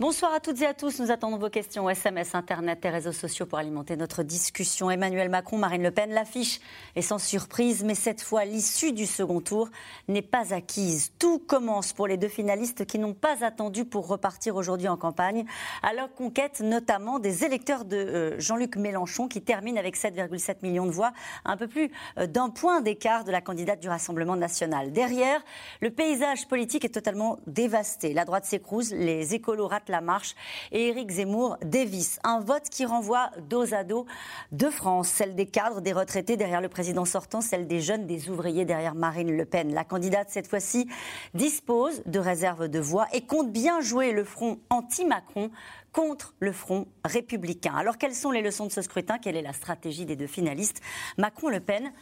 Bonsoir à toutes et à tous. Nous attendons vos questions SMS, Internet et réseaux sociaux pour alimenter notre discussion. Emmanuel Macron, Marine Le Pen, l'affiche est sans surprise, mais cette fois, l'issue du second tour n'est pas acquise. Tout commence pour les deux finalistes qui n'ont pas attendu pour repartir aujourd'hui en campagne, à leur conquête notamment des électeurs de euh, Jean-Luc Mélenchon qui termine avec 7,7 millions de voix, un peu plus euh, d'un point d'écart de la candidate du Rassemblement national. Derrière, le paysage politique est totalement dévasté. La droite s'écrouse, les écolos la marche et Éric Zemmour dévisse. Un vote qui renvoie dos à dos de France, celle des cadres, des retraités derrière le président sortant, celle des jeunes, des ouvriers derrière Marine Le Pen. La candidate, cette fois-ci, dispose de réserves de voix et compte bien jouer le front anti-Macron contre le front républicain. Alors quelles sont les leçons de ce scrutin? Quelle est la stratégie des deux finalistes? Macron-Le Pen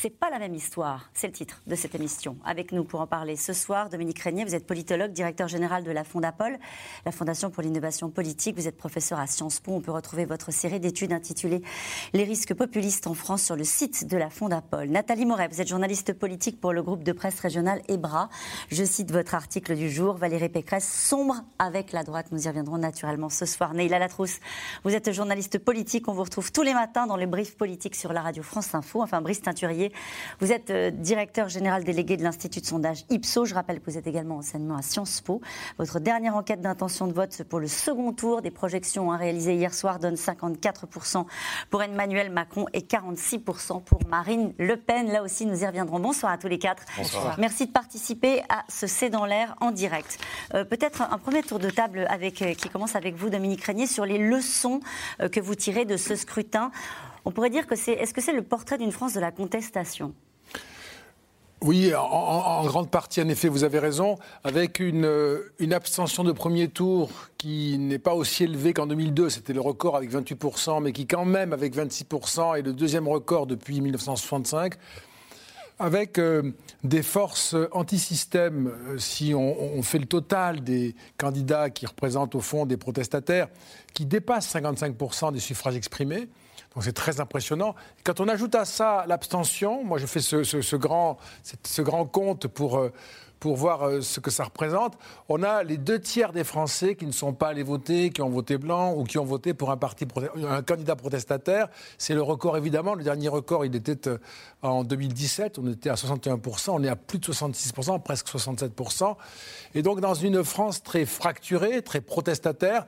c'est pas la même histoire. C'est le titre de cette émission. Avec nous pour en parler ce soir, Dominique Régnier, vous êtes politologue, directeur général de la Fondapol, la Fondation pour l'innovation politique. Vous êtes professeur à Sciences Po. On peut retrouver votre série d'études intitulée Les risques populistes en France sur le site de la Fondapol. Nathalie Moret, vous êtes journaliste politique pour le groupe de presse régional EBRA. Je cite votre article du jour. Valérie Pécresse sombre avec la droite. Nous y reviendrons naturellement ce soir. Neila Latrousse, vous êtes journaliste politique. On vous retrouve tous les matins dans les briefs politiques sur la radio France Info. Enfin, Brice Teinturier vous êtes euh, directeur général délégué de l'Institut de sondage IPSO. Je rappelle que vous êtes également enseignement à Sciences Po. Votre dernière enquête d'intention de vote pour le second tour des projections réalisées hier soir donne 54% pour Emmanuel Macron et 46% pour Marine Le Pen. Là aussi, nous y reviendrons. Bonsoir à tous les quatre. Bonsoir. Merci de participer à ce C'est dans l'air en direct. Euh, peut-être un premier tour de table avec, euh, qui commence avec vous, Dominique Régnier, sur les leçons que vous tirez de ce scrutin. On pourrait dire que c'est. Est-ce que c'est le portrait d'une France de la contestation? Oui, en, grande partie, en effet, vous avez raison, avec une, une abstention de premier tour qui n'est pas aussi élevée qu'en 2002, c'était le record avec 28%, mais qui quand même, avec 26%, est le deuxième record depuis 1965, avec euh, des forces anti-système, euh, si on, on, fait le total des candidats qui représentent au fond des protestataires, qui dépassent 55% des suffrages exprimés. Donc c'est très impressionnant. Quand on ajoute à ça l'abstention, moi je fais ce, grand, ce grand compte pour, euh, pour voir euh, ce que ça représente, on a les deux tiers des Français qui ne sont pas allés voter, qui ont voté blanc ou qui ont voté pour un, parti, un candidat protestataire. C'est le record évidemment. Le dernier record, il était euh, en 2017, on était à 61%, on est à plus de 66%, presque 67%. Et donc dans une France très fracturée, très protestataire,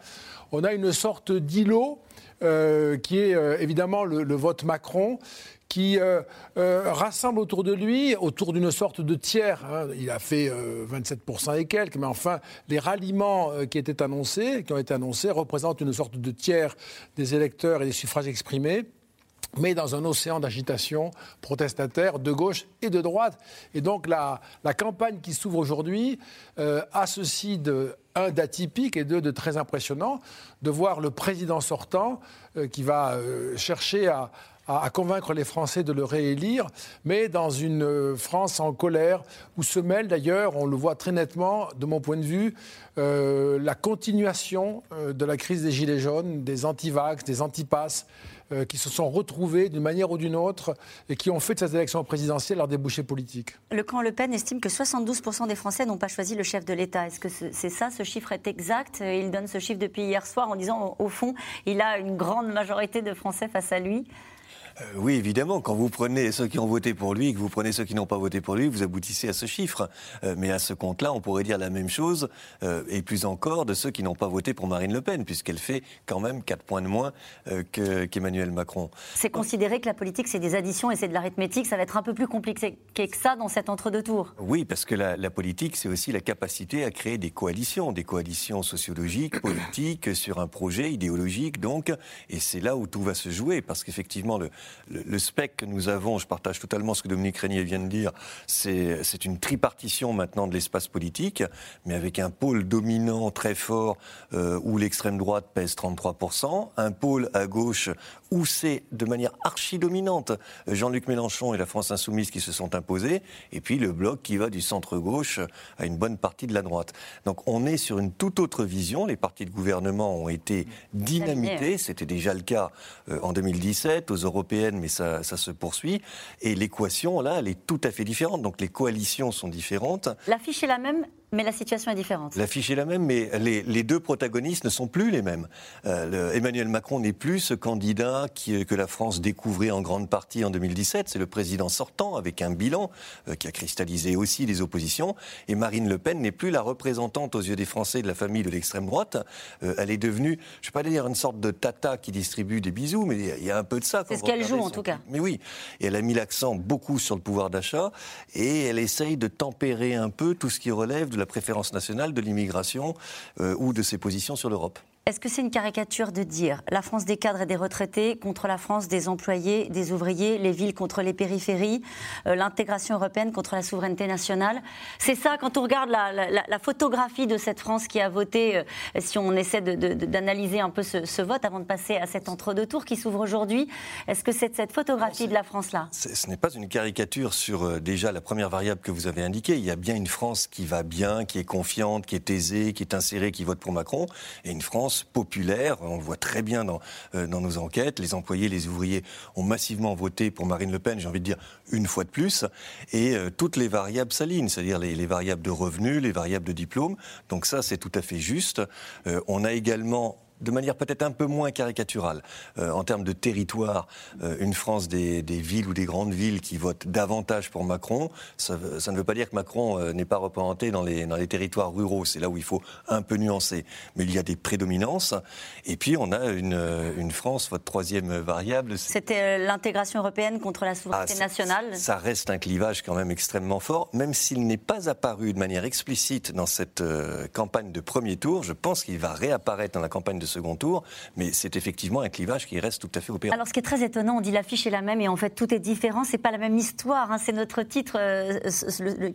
on a une sorte d'îlot euh, qui est euh, évidemment le, vote Macron, qui euh, rassemble autour de lui, autour d'une sorte de tiers. Hein. il a fait 27% et quelques, mais enfin, les ralliements qui étaient annoncés, qui ont été annoncés, représentent une sorte de tiers des électeurs et des suffrages exprimés mais dans un océan d'agitation protestataire de gauche et de droite. Et donc la, campagne qui s'ouvre aujourd'hui euh, a ceci de un d'atypique et deux de très impressionnant, de voir le président sortant euh, qui va euh, chercher à, convaincre les Français de le réélire, mais dans une euh, France en colère, où se mêle d'ailleurs, on le voit très nettement, de mon point de vue, la continuation de la crise des Gilets jaunes, des antivax, des antipasses, qui se sont retrouvés d'une manière ou d'une autre et qui ont fait de cette élection présidentielle leur débouché politique. Le camp Le Pen estime que 72% des Français n'ont pas choisi le chef de l'État. Est-ce que c'est ça, ce chiffre est exact? Il donne ce chiffre depuis hier soir en disant, au fond, il a une grande majorité de Français face à lui. Euh, oui, évidemment. Quand vous prenez ceux qui ont voté pour lui et que vous prenez ceux qui n'ont pas voté pour lui, vous aboutissez à ce chiffre. Euh, mais à ce compte-là, on pourrait dire la même chose, euh, et plus encore, de ceux qui n'ont pas voté pour Marine Le Pen, puisqu'elle fait quand même 4 points de moins qu'Emmanuel Macron. C'est considérer que la politique, c'est des additions et c'est de l'arithmétique. Ça va être un peu plus compliqué que ça dans cet entre-deux tours. Oui, parce que la, la politique, c'est aussi la capacité à créer des coalitions, des coalitions sociologiques, politiques, sur un projet idéologique, donc. Et c'est là où tout va se jouer, parce qu'effectivement, le, le, spectre que nous avons, je partage totalement ce que Dominique Régnier vient de dire, c'est une tripartition maintenant de l'espace politique, mais avec un pôle dominant très fort euh, où l'extrême droite pèse 33%, un pôle à gauche où c'est de manière archi-dominante Jean-Luc Mélenchon et la France insoumise qui se sont imposés, et puis le bloc qui va du centre-gauche à une bonne partie de la droite. Donc on est sur une toute autre vision. Les partis de gouvernement ont été dynamités, c'était déjà le cas euh, en 2017 aux européennes, mais ça, ça se poursuit. Et l'équation, là, elle est tout à fait différente. Donc les coalitions sont différentes. L'affiche est la même mais la situation est différente. L'affiche est la même, mais les, deux protagonistes ne sont plus les mêmes. Euh, Emmanuel Macron n'est plus ce candidat qui, que la France découvrait en grande partie en 2017. C'est le président sortant avec un bilan euh, qui a cristallisé aussi les oppositions. Et Marine Le Pen n'est plus la représentante aux yeux des Français de la famille de l'extrême droite. Euh, elle est devenue, je ne vais pas dire une sorte de tata qui distribue des bisous, mais il y a un peu de ça. C'est ce qu'elle joue en tout cas. Mais oui, et elle a mis l'accent beaucoup sur le pouvoir d'achat et elle essaye de tempérer un peu tout ce qui relève de la la préférence nationale de l'immigration euh, ou de ses positions sur l'Europe. Est-ce que c'est une caricature de dire la France des cadres et des retraités contre la France des employés, des ouvriers, les villes contre les périphéries, euh, l'intégration européenne contre la souveraineté nationale? C'est ça, quand on regarde la, photographie de cette France qui a voté, euh, si on essaie d'analyser un peu ce, vote avant de passer à cet entre-deux tours qui s'ouvre aujourd'hui, est-ce que c'est cette photographie de la France-là? Ce n'est pas une caricature sur euh, déjà la première variable que vous avez indiquée. Il y a bien une France qui va bien, qui est confiante, qui est aisée, qui est insérée, qui vote pour Macron, et une France populaire. On le voit très bien dans, euh, dans nos enquêtes. Les employés, les ouvriers ont massivement voté pour Marine Le Pen, j'ai envie de dire une fois de plus. Et euh, toutes les variables s'alignent, c'est-à-dire les, les, variables de revenus, les variables de diplôme. Donc ça, c'est tout à fait juste. Euh, on a également de manière peut-être un peu moins caricaturale, euh, en termes de territoire, euh, une France des, villes ou des grandes villes qui votent davantage pour Macron, ça, ne veut pas dire que Macron euh, n'est pas représenté dans les, dans les territoires ruraux. C'est là où il faut un peu nuancer. Mais il y a des prédominances. Et puis, on a une, une France, votre troisième variable. C'était l'intégration européenne contre la souveraineté ah, nationale Ça reste un clivage quand même extrêmement fort, même s'il n'est pas apparu de manière explicite dans cette campagne de premier tour. Je pense qu'il va réapparaître dans la campagne de second tour, mais c'est effectivement un clivage qui reste tout à fait opérant. Alors ce qui est très étonnant, on dit l'affiche est la même et en fait tout est différent, c'est pas la même histoire, hein. c'est notre titre euh,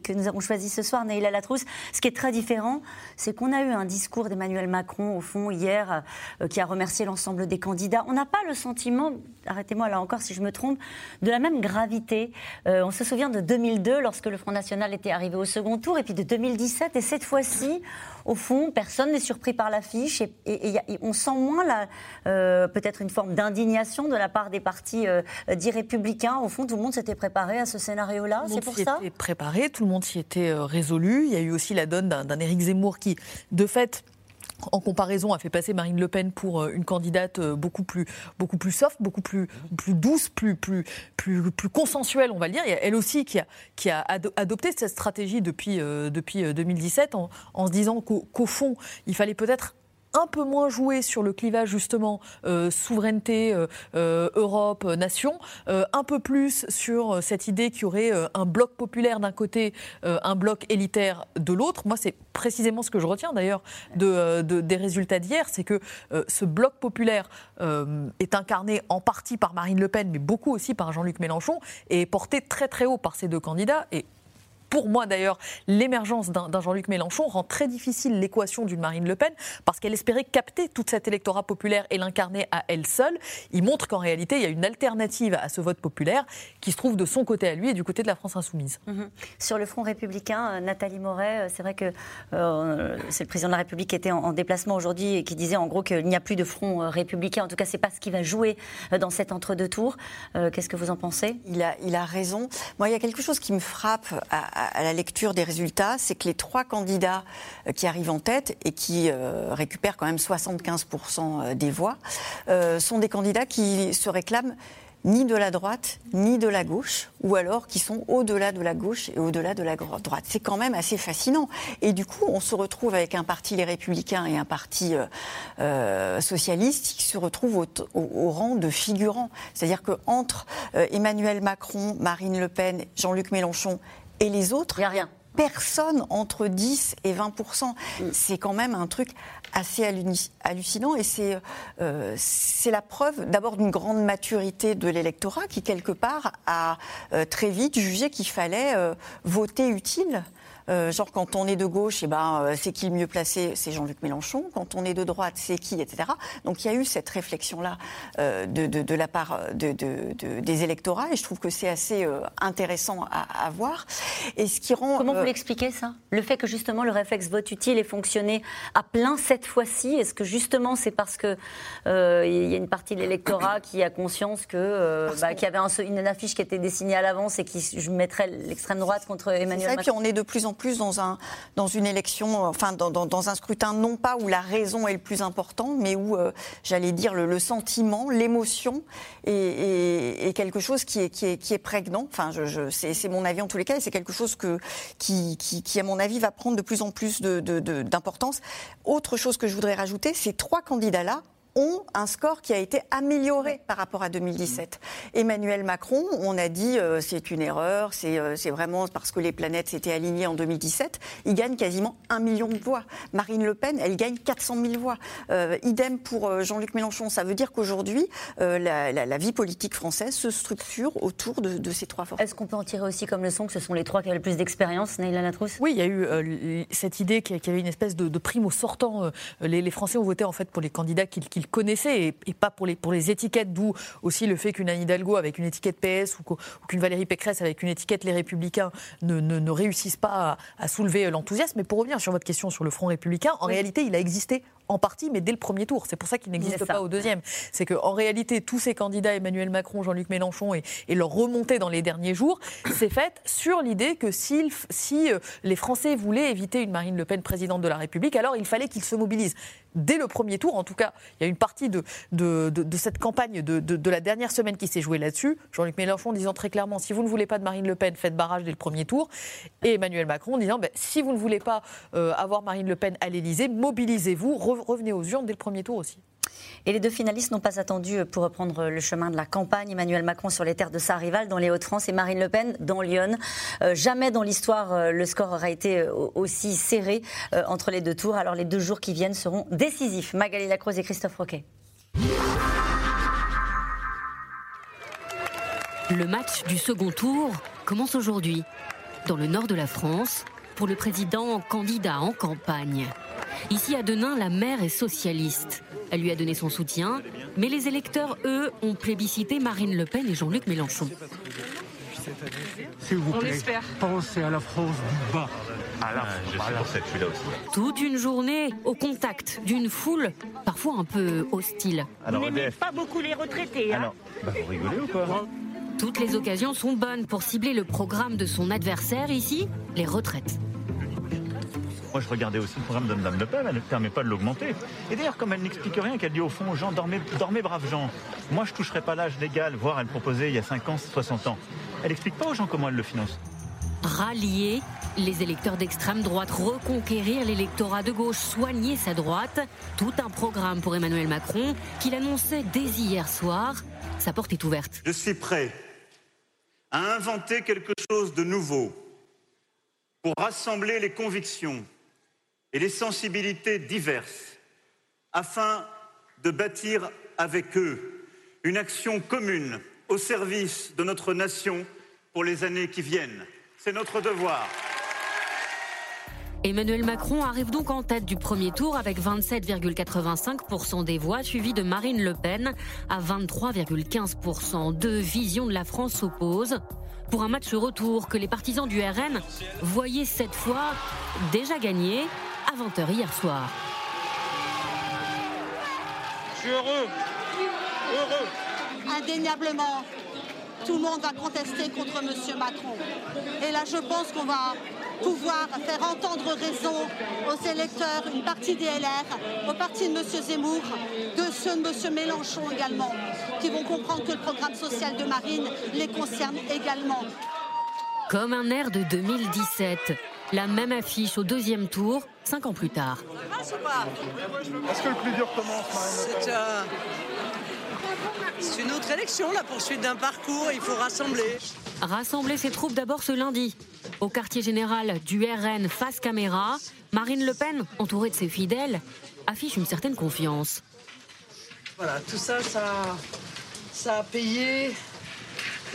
que nous avons choisi ce soir, Neila Latrousse. Ce qui est très différent, c'est qu'on a eu un discours d'Emmanuel Macron au fond hier euh, qui a remercié l'ensemble des candidats. On n'a pas le sentiment, arrêtez-moi là encore si je me trompe, de la même gravité. Euh, on se souvient de 2002 lorsque le Front National était arrivé au second tour et puis de 2017 et cette fois-ci au fond, personne n'est surpris par l'affiche et, on sent moins euh, peut-être une forme d'indignation de la part des partis euh, dits républicains. Au fond, tout le monde s'était préparé à ce scénario-là. C'est pour ça. Était préparé, tout le monde s'y était résolu. Il y a eu aussi la donne d'un Éric Zemmour qui, de fait, en comparaison, a fait passer Marine Le Pen pour euh, une candidate euh, beaucoup plus, beaucoup plus soft, beaucoup plus, douce, plus, plus, plus, consensuelle, on va le dire. Elle aussi qui a, qui a adopté cette stratégie depuis, euh, depuis 2017 en, en se disant qu'au fond, il fallait peut-être un peu moins joué sur le clivage justement euh, souveraineté euh, euh, Europe nation, un peu plus sur cette idée qu'il y aurait un bloc populaire d'un côté, un bloc élitaire de l'autre. Moi, c'est précisément ce que je retiens d'ailleurs de, des résultats d'hier, c'est que ce bloc populaire est incarné en partie par Marine Le Pen, mais beaucoup aussi par Jean-Luc Mélenchon, et est porté très très haut par ces deux candidats. Pour moi d'ailleurs, l'émergence d'un Jean-Luc Mélenchon rend très difficile l'équation d'une Marine Le Pen parce qu'elle espérait capter tout cet électorat populaire et l'incarner à elle seule. Il montre qu'en réalité, il y a une alternative à ce vote populaire qui se trouve de son côté à lui et du côté de la France insoumise. Mhm. Sur le front républicain, euh, Nathalie Moret, euh, c'est vrai que euh, c'est le président de la République qui était en, déplacement aujourd'hui et qui disait en gros qu'il n'y a plus de front républicain. En tout cas, c'est pas ce qui va jouer dans cet entre-deux tours. Qu'est-ce que vous en pensez? Il a, il a raison. Moi, il y a quelque chose qui me frappe à, à, la lecture des résultats, c'est que les trois candidats euh, qui arrivent en tête et qui euh, récupèrent quand même 75% euh, des voix sont des candidats qui se réclament ni de la droite, ni de la gauche, ou alors qui sont au-delà de la gauche et au-delà de la droite. C'est quand même assez fascinant. Et du coup, on se retrouve avec un parti Les Républicains et un parti socialiste qui se retrouvent au, rang de figurants. C'est-à-dire qu'entre Emmanuel Macron, Marine Le Pen, Jean-Luc Mélenchon et les autres, il a rien. Personne entre 10 et 20 mm. C'est quand même un truc assez hallucinant et euh, c'est la preuve d'abord d'une grande maturité de l'électorat qui quelque part a euh, très vite jugé qu'il fallait euh, voter utile genre, quand on est de gauche, eh ben, c'est qui le mieux placé? C'est Jean-Luc Mélenchon. Quand on est de droite, c'est qui, etc. Donc il y a eu cette réflexion-là de, de, la part de, des électorats et je trouve que c'est assez intéressant à, à, voir. Et ce qui rend. Comment vous l'expliquez ça? Le fait que justement le réflexe vote utile ait fonctionné à plein cette fois-ci, est-ce que justement c'est parce que il y a une partie de l'électorat qui a conscience que bah, qu'il y avait une affiche qui était dessinée à l'avance et qui je mettrais l'extrême droite contre Emmanuel Macron. Et puis on est de plus en plus dans, un, dans une élection, enfin dans, un scrutin non pas où la raison est le plus important, mais où, euh, j'allais dire, le, sentiment, l'émotion est, quelque chose qui est, qui est, qui est prégnant. Enfin, je, c'est mon avis en tous les cas, et c'est quelque chose que, qui, qui, à mon avis, va prendre de plus en plus d'importance. Autre chose que je voudrais rajouter, ces trois candidats-là ont un score qui a été amélioré par rapport à 2017. Emmanuel Macron, on a dit euh, c'est une erreur, euh, c'est vraiment parce que les planètes s'étaient alignées en 2017. Il gagne quasiment un million de voix. Marine Le Pen, elle gagne 400 000 voix. Euh, idem pour Jean-Luc Mélenchon. Ça veut dire qu'aujourd'hui, la, vie politique française se structure autour de, ces trois forces. Est-ce qu'on peut en tirer aussi comme leçon que ce sont les trois qui avaient le plus d'expérience, Neila Latrousse Oui, il y a eu cette idée qu'il y avait une espèce de, prime au sortant. Les, Français ont voté en fait pour les candidats qu'ils connaissez et, pas pour les, pour les étiquettes, d'où aussi le fait qu'une Anne Hidalgo avec une étiquette PS ou qu'une Valérie Pécresse avec une étiquette Les Républicains ne, ne, réussissent pas à, soulever l'enthousiasme. Mais pour revenir sur votre question sur le Front républicain, en réalité, il a existé en partie, mais dès le premier tour. C'est pour ça qu'il n'existe pas au deuxième. C'est qu'en réalité, tous ces candidats, Emmanuel Macron, Jean-Luc Mélenchon, et, leur remontée dans les derniers jours, s'est faite sur l'idée que si, si euh, les Français voulaient éviter une Marine Le Pen présidente de la République, alors il fallait qu'ils se mobilisent. Dès le premier tour, en tout cas, il y a une partie de, de, de, cette campagne de, de, la dernière semaine qui s'est jouée là-dessus. Jean-Luc Mélenchon disant très clairement si vous ne voulez pas de Marine Le Pen, faites barrage dès le premier tour. Et Emmanuel Macron disant ben, si vous ne voulez pas euh, avoir Marine Le Pen à l'Élysée, mobilisez-vous, revenez aux urnes dès le premier tour aussi. Et les deux finalistes n'ont pas attendu pour reprendre le chemin de la campagne. Emmanuel Macron sur les terres de sa rivale dans les Hauts-de-France et Marine Le Pen dans Lyon. Euh, jamais dans l'histoire euh, le score aura été euh, aussi serré entre les deux tours. Alors les deux jours qui viennent seront décisifs. Magali Lacroze et Christophe Roquet. Le match du second tour commence aujourd'hui dans le nord de la France pour le président candidat en campagne. Ici à Denain, la maire est socialiste. Elle lui a donné son soutien, mais les électeurs, eux, ont plébiscité Marine Le Pen et Jean-Luc Mélenchon. S'il vous plaît, pensez à la France du bas. À la, là aussi. Toute une journée au contact d'une foule parfois un peu hostile. Alors, vous n'aimez pas beaucoup les retraités, hein bah, vous rigolez ou quoi Toutes les occasions sont bonnes pour cibler le programme de son adversaire ici, les retraites. Moi, je regardais aussi le programme de Mme Le Pen, elle ne permet pas de l'augmenter. Et d'ailleurs, comme elle n'explique rien, qu'elle dit au fond aux gens, dormez, dormez braves gens. Moi, je ne toucherai pas l'âge légal, voire elle proposait il y a 5 ans, 60 ans. Elle n'explique pas aux gens comment elle le finance. Rallier les électeurs d'extrême droite, reconquérir l'électorat de gauche, soigner sa droite. Tout un programme pour Emmanuel Macron qu'il annonçait dès hier soir. Sa porte est ouverte. Je suis prêt à inventer quelque chose de nouveau pour rassembler les convictions, et les sensibilités diverses afin de bâtir avec eux une action commune au service de notre nation pour les années qui viennent. C'est notre devoir. Emmanuel Macron arrive donc en tête du premier tour avec 27,85% des voix, suivi de Marine Le Pen à 23,15%. Deux visions de la France s'opposent pour un match retour que les partisans du RN voyaient cette fois déjà gagné à 20h hier soir. Je suis heureux, heureux. Indéniablement, tout le monde va contester contre M. Macron. Et là, je pense qu'on va pouvoir faire entendre raison aux électeurs, une partie des LR, au parti de M. Zemmour, de ceux de M. Mélenchon également, qui vont comprendre que le programme social de Marine les concerne également. Comme un air de 2017. La même affiche au deuxième tour, cinq ans plus tard. Est-ce que le plus dur commence, euh, C'est une autre élection, la poursuite d'un parcours, il faut rassembler. Rassembler ses troupes d'abord ce lundi. Au quartier général du RN face caméra, Marine Le Pen, entourée de ses fidèles, affiche une certaine confiance. Voilà, tout ça, ça, ça a payé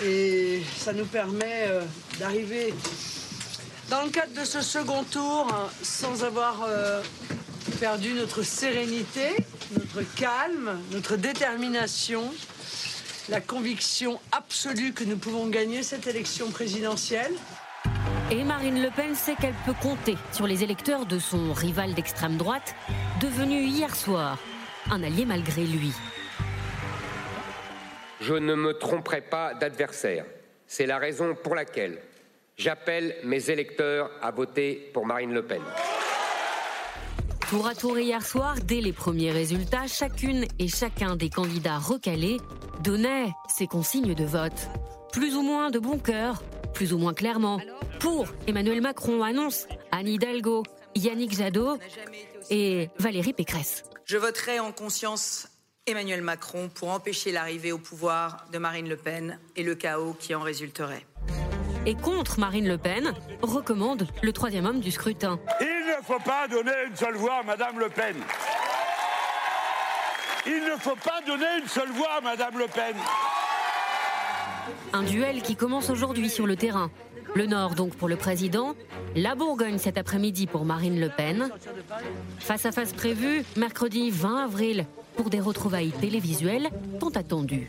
et ça nous permet euh, d'arriver Dans le cadre de ce second tour, sans avoir euh, perdu notre sérénité, notre calme, notre détermination, la conviction absolue que nous pouvons gagner cette élection présidentielle. Et Marine Le Pen sait qu'elle peut compter sur les électeurs de son rival d'extrême droite, devenu hier soir un allié malgré lui. Je ne me tromperai pas d'adversaire. C'est la raison pour laquelle j'appelle mes électeurs à voter pour Marine Le Pen. Tour à tour hier soir, dès les premiers résultats, chacune et chacun des candidats recalés donnait ses consignes de vote. Plus ou moins de bon cœur, plus ou moins clairement. Pour Emmanuel Macron annonce Anne Hidalgo, Yannick Jadot et Valérie Pécresse. Je voterai en conscience Emmanuel Macron pour empêcher l'arrivée au pouvoir de Marine Le Pen et le chaos qui en résulterait. Et contre Marine Le Pen, recommande le troisième homme du scrutin. Il ne faut pas donner une seule voix à Madame Le Pen. Il ne faut pas donner une seule voix à Madame Le Pen. Un duel qui commence aujourd'hui sur le terrain. Le Nord donc pour le président, la Bourgogne cet après-midi pour Marine Le Pen. Face à face prévu mercredi 20 avril pour des retrouvailles télévisuelles tant attendues.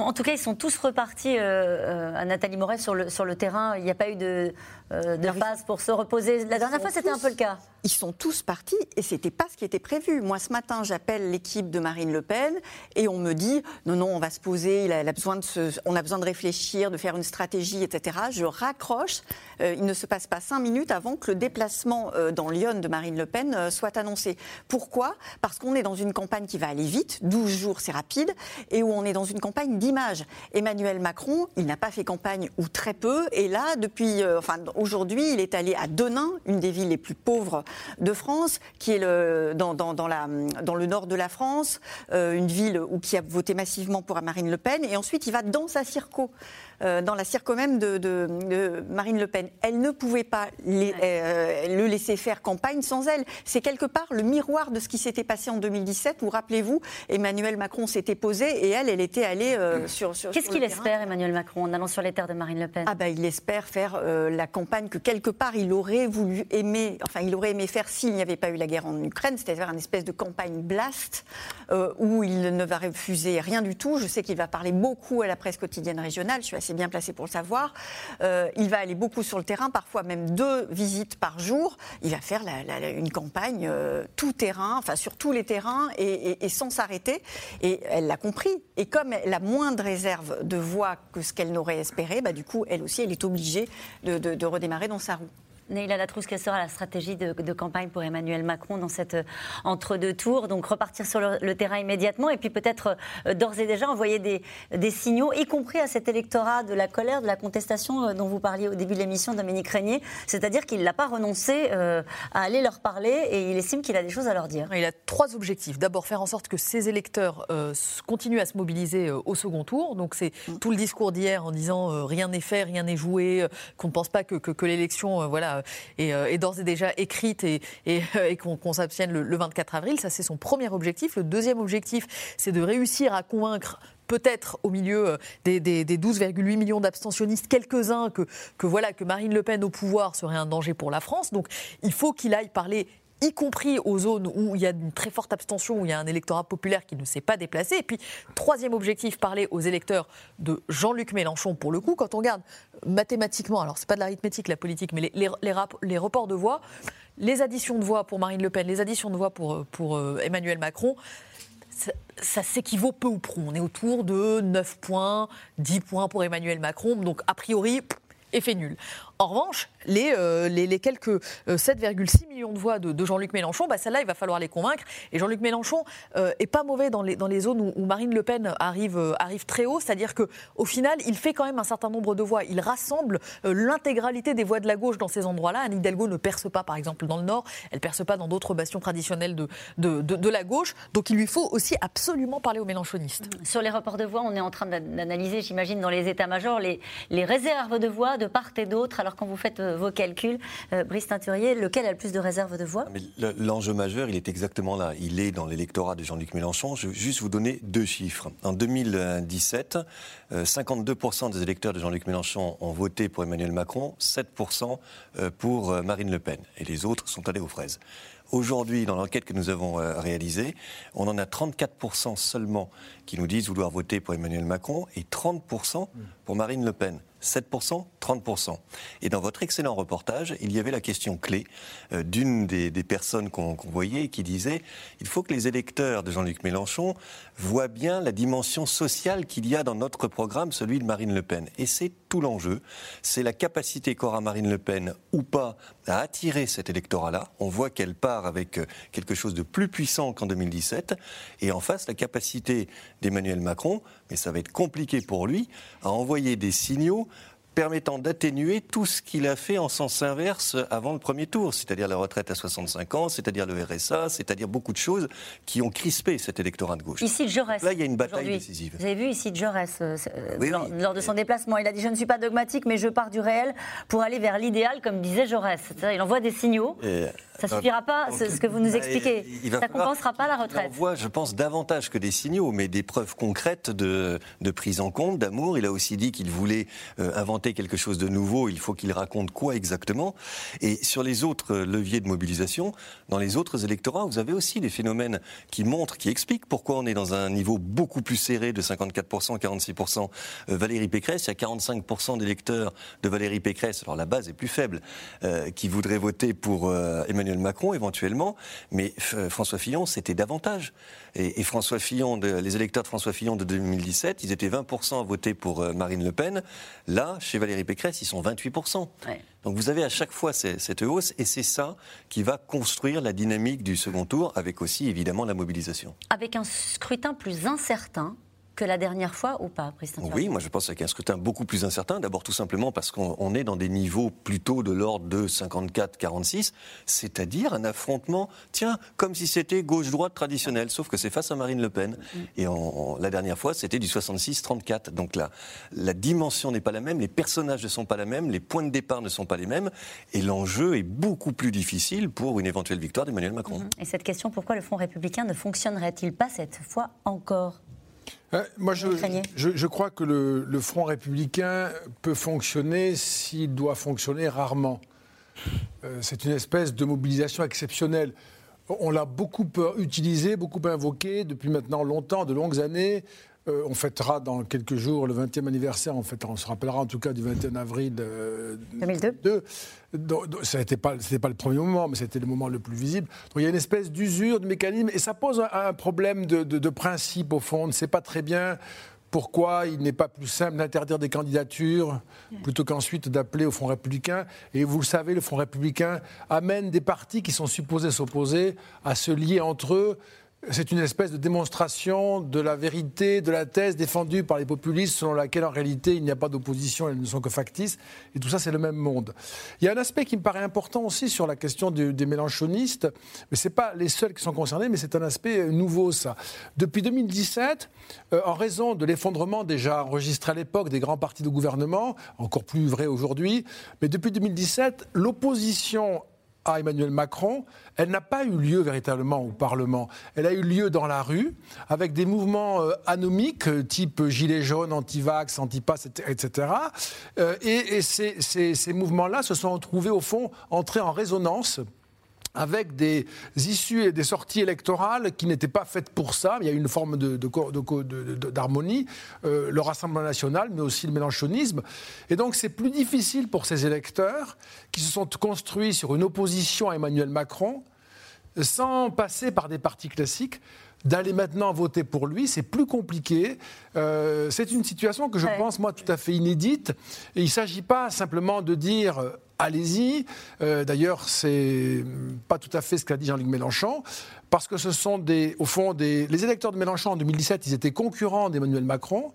En tout cas, ils sont tous repartis euh, euh, à Nathalie Moret sur le, sur le terrain. Il n'y a pas eu de, euh, de phase pour se reposer. La dernière fois, c'était un peu le cas. Ils sont tous partis et c'était pas ce qui était prévu. Moi, ce matin, j'appelle l'équipe de Marine Le Pen et on me dit non, non, on va se poser. Il a, besoin de se, on a besoin de réfléchir, de faire une stratégie, etc. Je raccroche. Euh, il ne se passe pas cinq minutes avant que le déplacement euh, dans Lyon de Marine Le Pen soit annoncé. Pourquoi? Parce qu'on est dans une campagne qui va aller vite. 12 jours, c'est rapide, et où on est dans une campagne d'image. Emmanuel Macron, il n'a pas fait campagne ou très peu, et là, depuis, enfin Aujourd'hui, il est allé à Denain, une des villes les plus pauvres de France, qui est dans, le nord de la France, euh, une ville où, qui a voté massivement pour Marine Le Pen. Et ensuite, il va dans sa circo. Euh, dans la circo même de, Marine Le Pen. Elle ne pouvait pas euh, le laisser faire campagne sans elle. C'est quelque part le miroir de ce qui s'était passé en 2017 où, rappelez-vous, Emmanuel Macron s'était posé et elle, elle était allée euh, sur, sur, Qu'est-ce qu'il espère, Emmanuel Macron, en allant sur les terres de Marine Le Pen? Ah ben, il espère faire la campagne que quelque part il aurait voulu aimer, enfin il aurait aimé faire s'il n'y avait pas eu la guerre en Ukraine, c'est-à-dire une espèce de campagne blast où il ne va refuser rien du tout. Je sais qu'il va parler beaucoup à la presse quotidienne régionale. Je suis assez bien placé pour le savoir. Euh, il va aller beaucoup sur le terrain, parfois même deux visites par jour. Il va faire une campagne euh, tout terrain, enfin sur tous les terrains et, sans s'arrêter. Et elle l'a compris. Et comme elle a moins de réserve de voix que ce qu'elle n'aurait espéré, bah, du coup, elle aussi, elle est obligée de redémarrer dans sa roue. Neila Latrousse, quelle sera la stratégie de, campagne pour Emmanuel Macron dans cette euh, entre-deux tours Donc repartir sur le, terrain immédiatement et puis peut-être euh, d'ores et déjà envoyer des, des, signaux, y compris à cet électorat de la colère, de la contestation euh, dont vous parliez au début de l'émission, Dominique Régnier. C'est-à-dire qu'il n'a pas renoncé à aller leur parler et il estime qu'il a des choses à leur dire. Il a trois objectifs. D'abord, faire en sorte que ses électeurs continuent à se mobiliser au second tour. Donc c'est mm. tout le discours d'hier en disant rien n'est fait, rien n'est joué, qu'on ne pense pas que, que, que l'élection voilà, euh, est, d'ores et déjà écrite et, euh, qu'on s'abstienne le, 24 avril. Ça, c'est son premier objectif. Le deuxième objectif, c'est de réussir à convaincre peut-être au milieu euh, des, 12,8 millions d'abstentionnistes, quelques-uns que, que, voilà, que Marine Le Pen au pouvoir serait un danger pour la France. Donc il faut qu'il aille parler y compris aux zones où il y a une très forte abstention, où il y a un électorat populaire qui ne s'est pas déplacé. Et puis, troisième objectif, parler aux électeurs de Jean-Luc Mélenchon, pour le coup, quand on regarde mathématiquement, alors c'est pas de l'arithmétique la politique, mais les, les, reports de voix, les additions de voix pour Marine Le Pen, les additions de voix pour, pour euh, Emmanuel Macron, ça, ça s'équivaut peu ou prou. On est autour de 9 points, 10 points pour Emmanuel Macron. Donc, a priori, effet nul. En revanche, les, euh, les, quelques 7,6 euh, millions de voix de, Jean-Luc Mélenchon, bah, celles-là, il va falloir les convaincre. Et Jean-Luc Mélenchon euh, est pas mauvais dans les, dans les zones où, Marine Le Pen arrive, arrive très haut, c'est-à-dire qu'au final, il fait quand même un certain nombre de voix. Il rassemble l'intégralité des voix de la gauche dans ces endroits-là. Anne Hidalgo ne perce pas, par exemple, dans le Nord, elle ne perce pas dans d'autres bastions traditionnels de, de, de, la gauche. Donc il lui faut aussi absolument parler aux mélenchonistes. Sur les reports de voix, on est en train d'analyser, j'imagine, dans les états-majors, les, les réserves de voix de part et d'autre. Alors, quand vous faites euh, vos calculs, euh, Brice Teinturier, lequel a le plus de réserves de voix? L'enjeu majeur, il est exactement là. Il est dans l'électorat de Jean-Luc Mélenchon. Je vais juste vous donner deux chiffres. En 2017, 52% des électeurs de Jean-Luc Mélenchon ont voté pour Emmanuel Macron, 7% pour Marine Le Pen. Et les autres sont allés aux fraises. Aujourd'hui, dans l'enquête que nous avons réalisée, on en a 34% seulement qui nous disent vouloir voter pour Emmanuel Macron et 30% pour Marine Le Pen. 7%, 30%. Et dans votre excellent reportage, il y avait la question clé euh, d'une des, personnes qu'on voyait qui disait il faut que les électeurs de Jean-Luc Mélenchon voient bien la dimension sociale qu'il y a dans notre programme, celui de Marine Le Pen. Et c'est tout l'enjeu. C'est la capacité qu'aura Marine Le Pen ou pas à attirer cet électorat-là. On voit qu'elle part avec euh, quelque chose de plus puissant qu'en 2017. Et en face, la capacité d'Emmanuel Macron, mais ça va être compliqué pour lui, à envoyer des signaux permettant d'atténuer tout ce qu'il a fait en sens inverse avant le premier tour, c'est-à-dire la retraite à 65 ans, c'est-à-dire le RSA, c'est-à-dire beaucoup de choses qui ont crispé cet électorat de gauche. Ici, Jaurès. Là, il y a une bataille décisive. Vous avez vu ici Jaurès, euh, euh, lors, de son déplacement, il a dit Je ne suis pas dogmatique, mais je pars du réel pour aller vers l'idéal, comme disait Jaurès. Il envoie des signaux. ça ne suffira pas, ce que vous nous bah, expliquez. ça ne compensera pas la retraite. On voit, je pense, davantage que des signaux, mais des preuves concrètes de, de prise en compte, d'amour. Il a aussi dit qu'il voulait euh, inventer quelque chose de nouveau, il faut qu'il raconte quoi exactement? Et sur les autres leviers de mobilisation, dans les autres électorats, vous avez aussi des phénomènes qui montrent, qui expliquent pourquoi on est dans un niveau beaucoup plus serré de 54%, 46%. Euh, Valérie Pécresse, il y a 45% d'électeurs de Valérie Pécresse, alors la base est plus faible, euh, qui voudraient voter pour euh, Emmanuel Macron éventuellement, mais François Fillon, c'était davantage. Et, François Fillon, les électeurs de François Fillon de 2017, ils étaient 20% à voter pour Marine Le Pen. Là, chez Valérie Pécresse, ils sont 28%. Donc vous avez à chaque fois cette hausse et c'est ça qui va construire la dynamique du second tour avec aussi évidemment la mobilisation. Avec un scrutin plus incertain, que la dernière fois ou pas, Président Oui, moi je pense qu'il y a un scrutin beaucoup plus incertain. D'abord tout simplement parce qu'on est dans des niveaux plutôt de l'ordre de 54-46, c'est-à-dire un affrontement, tiens, comme si c'était gauche-droite traditionnel, sauf que c'est face à Marine Le Pen. Mm. Et la dernière fois, c'était du 66-34. Donc là, la dimension n'est pas la même, les personnages ne sont pas la même, les points de départ ne sont pas les mêmes, et l'enjeu est beaucoup plus difficile pour une éventuelle victoire d'Emmanuel Macron. Mm-hmm. Et cette question, pourquoi le Front républicain ne fonctionnerait-il pas cette fois encore? Euh, moi, je, je, crois que le, Front républicain peut fonctionner s'il doit fonctionner rarement. Euh, c'est une espèce de mobilisation exceptionnelle. On l'a beaucoup utilisé, beaucoup invoqué depuis maintenant longtemps, de longues années. Euh, on fêtera dans quelques jours le 20e anniversaire, on, fêtera, on se rappellera en tout cas du 21 avril 2002. Ce n'était pas, pas le premier moment, mais c'était le moment le plus visible. Donc il y a une espèce d'usure, de mécanisme, et ça pose un, problème de, de, principe au fond. On ne sait pas très bien pourquoi il n'est pas plus simple d'interdire des candidatures plutôt qu'ensuite d'appeler au Front républicain. Et vous le savez, le Front républicain amène des partis qui sont supposés s'opposer à se lier entre eux c'est une espèce de démonstration de la vérité de la thèse défendue par les populistes selon laquelle en réalité il n'y a pas d'opposition, elles ne sont que factices. Et tout ça, c'est le même monde. Il y a un aspect qui me paraît important aussi sur la question des mélanchonistes, mais ce n'est pas les seuls qui sont concernés, mais c'est un aspect nouveau, ça. Depuis 2017, euh, en raison de l'effondrement déjà enregistré à l'époque des grands partis de gouvernement, encore plus vrai aujourd'hui, mais depuis 2017, l'opposition à Emmanuel Macron, elle n'a pas eu lieu véritablement au Parlement. Elle a eu lieu dans la rue, avec des mouvements euh, anomiques, euh, type Gilets jaunes, anti-vax, anti-pass, etc. Euh, et, ces, ces mouvements-là se sont retrouvés, au fond, entrés en résonance avec des issues et des sorties électorales qui n'étaient pas faites pour ça. Il y a une forme d'harmonie, euh, le Rassemblement national, mais aussi le mélanchonisme. Et donc c'est plus difficile pour ces électeurs qui se sont construits sur une opposition à Emmanuel Macron, sans passer par des partis classiques, d'aller maintenant voter pour lui, c'est plus compliqué. Euh, c'est une situation que je pense, moi, tout à fait inédite. Et il ne s'agit pas simplement de dire allez-y. Euh, D'ailleurs, c'est pas tout à fait ce qu'a dit Jean-Luc Mélenchon, parce que ce sont des, au fond, des, les électeurs de Mélenchon en 2017, ils étaient concurrents d'Emmanuel Macron.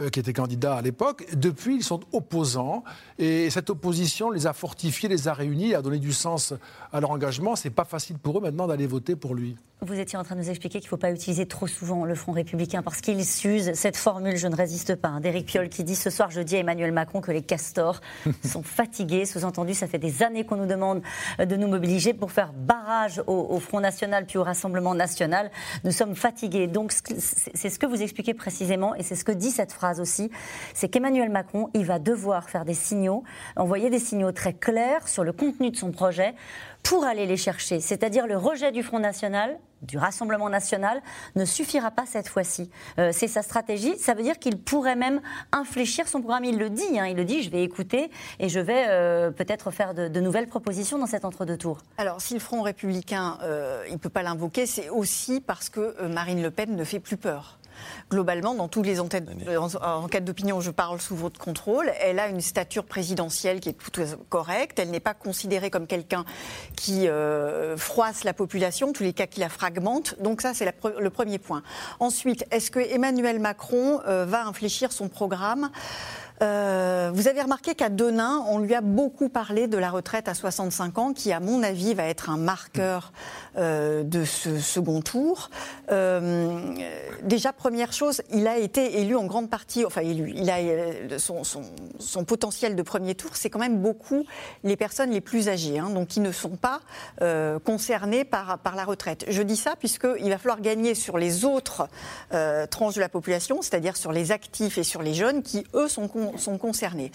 Euh, qui était candidat à l'époque. Depuis, ils sont opposants. Et cette opposition les a fortifiés, les a réunis, a donné du sens à leur engagement. C'est pas facile pour eux maintenant d'aller voter pour lui. Vous étiez en train de nous expliquer qu'il ne faut pas utiliser trop souvent le Front républicain parce qu'il s'use cette formule je ne résiste pas hein, d'Éric Piolle qui dit ce soir je dis à Emmanuel Macron que les castors sont fatigués. Sous-entendu, ça fait des années qu'on nous demande de nous mobiliser pour faire barrage au, Front National puis au Rassemblement National. Nous sommes fatigués. Donc c'est ce que vous expliquez précisément et c'est ce que dit cette phrase aussi. C'est qu'Emmanuel Macron, il va devoir faire des signaux, envoyer des signaux très clairs sur le contenu de son projet pour aller les chercher. C'est-à-dire le rejet du Front National, du Rassemblement National, ne suffira pas cette fois-ci. Euh, c'est sa stratégie. Ça veut dire qu'il pourrait même infléchir son programme. Il le dit, hein. il le dit, je vais écouter et je vais euh, peut-être faire de, nouvelles propositions dans cet entre-deux tours. Alors si le Front républicain, euh, il ne peut pas l'invoquer, c'est aussi parce que Marine Le Pen ne fait plus peur globalement, dans toutes les enquêtes, d'opinion, je parle sous votre contrôle. Elle a une stature présidentielle qui est tout correcte. Elle n'est pas considérée comme quelqu'un qui euh, froisse la population, tous les cas qui la fragmente. Donc ça, c'est le premier point. Ensuite, est-ce que Emmanuel Macron euh, va infléchir son programme? Euh, vous avez remarqué qu'à Denain, on lui a beaucoup parlé de la retraite à 65 ans, qui, à mon avis, va être un marqueur euh, de ce second tour. Euh, déjà, première chose, il a été élu en grande partie, enfin, il a son, potentiel de premier tour, c'est quand même beaucoup les personnes les plus âgées, hein, donc qui ne sont pas concernées par, la retraite. Je dis ça puisqu'il va falloir gagner sur les autres tranches de la population, c'est-à-dire sur les actifs et sur les jeunes, qui, eux, sont sont concernés.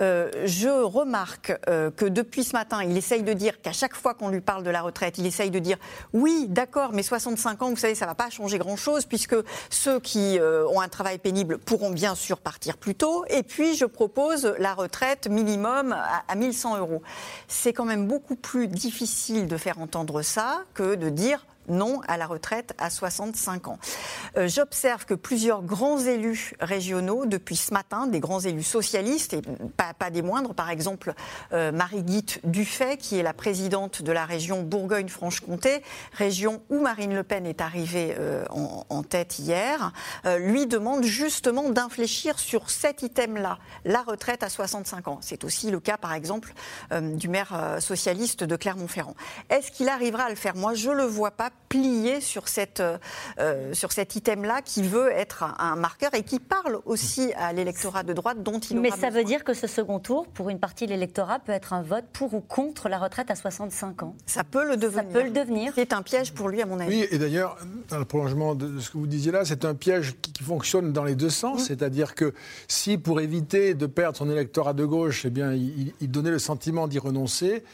Euh, je remarque euh, que depuis ce matin, il essaye de dire qu'à chaque fois qu'on lui parle de la retraite, il essaye de dire oui, d'accord, mais 65 ans, vous savez, ça ne va pas changer grand-chose puisque ceux qui euh, ont un travail pénible pourront bien sûr partir plus tôt. Et puis, je propose la retraite minimum à, à 1100 euros. C'est quand même beaucoup plus difficile de faire entendre ça que de dire non à la retraite à 65 ans. Euh, j'observe que plusieurs grands élus régionaux, depuis ce matin, des grands élus socialistes, et pas, des moindres, par exemple euh, Marie-Guite Dufay, qui est la présidente de la région Bourgogne-Franche-Comté, région où Marine Le Pen est arrivée euh, en, tête hier, lui demande justement d'infléchir sur cet item-là, la retraite à 65 ans. C'est aussi le cas, par exemple, du maire socialiste de Clermont-Ferrand. Est-ce qu'il arrivera à le faire? Moi, je le vois pas plié sur, cette, euh, sur cet item-là qui veut être un, marqueur et qui parle aussi à l'électorat de droite dont il Mais ça veut dire que ce second tour, pour une partie de l'électorat, peut être un vote pour ou contre la retraite à 65 ans. Ça peut le devenir. Ça peut le devenir. C'est un piège pour lui, à mon avis. Oui, et d'ailleurs, dans le prolongement de ce que vous disiez là, c'est un piège qui, fonctionne dans les deux sens. Mmh. C'est-à-dire que si, pour éviter de perdre son électorat de gauche, eh bien, il, il donnait le sentiment d'y renoncer,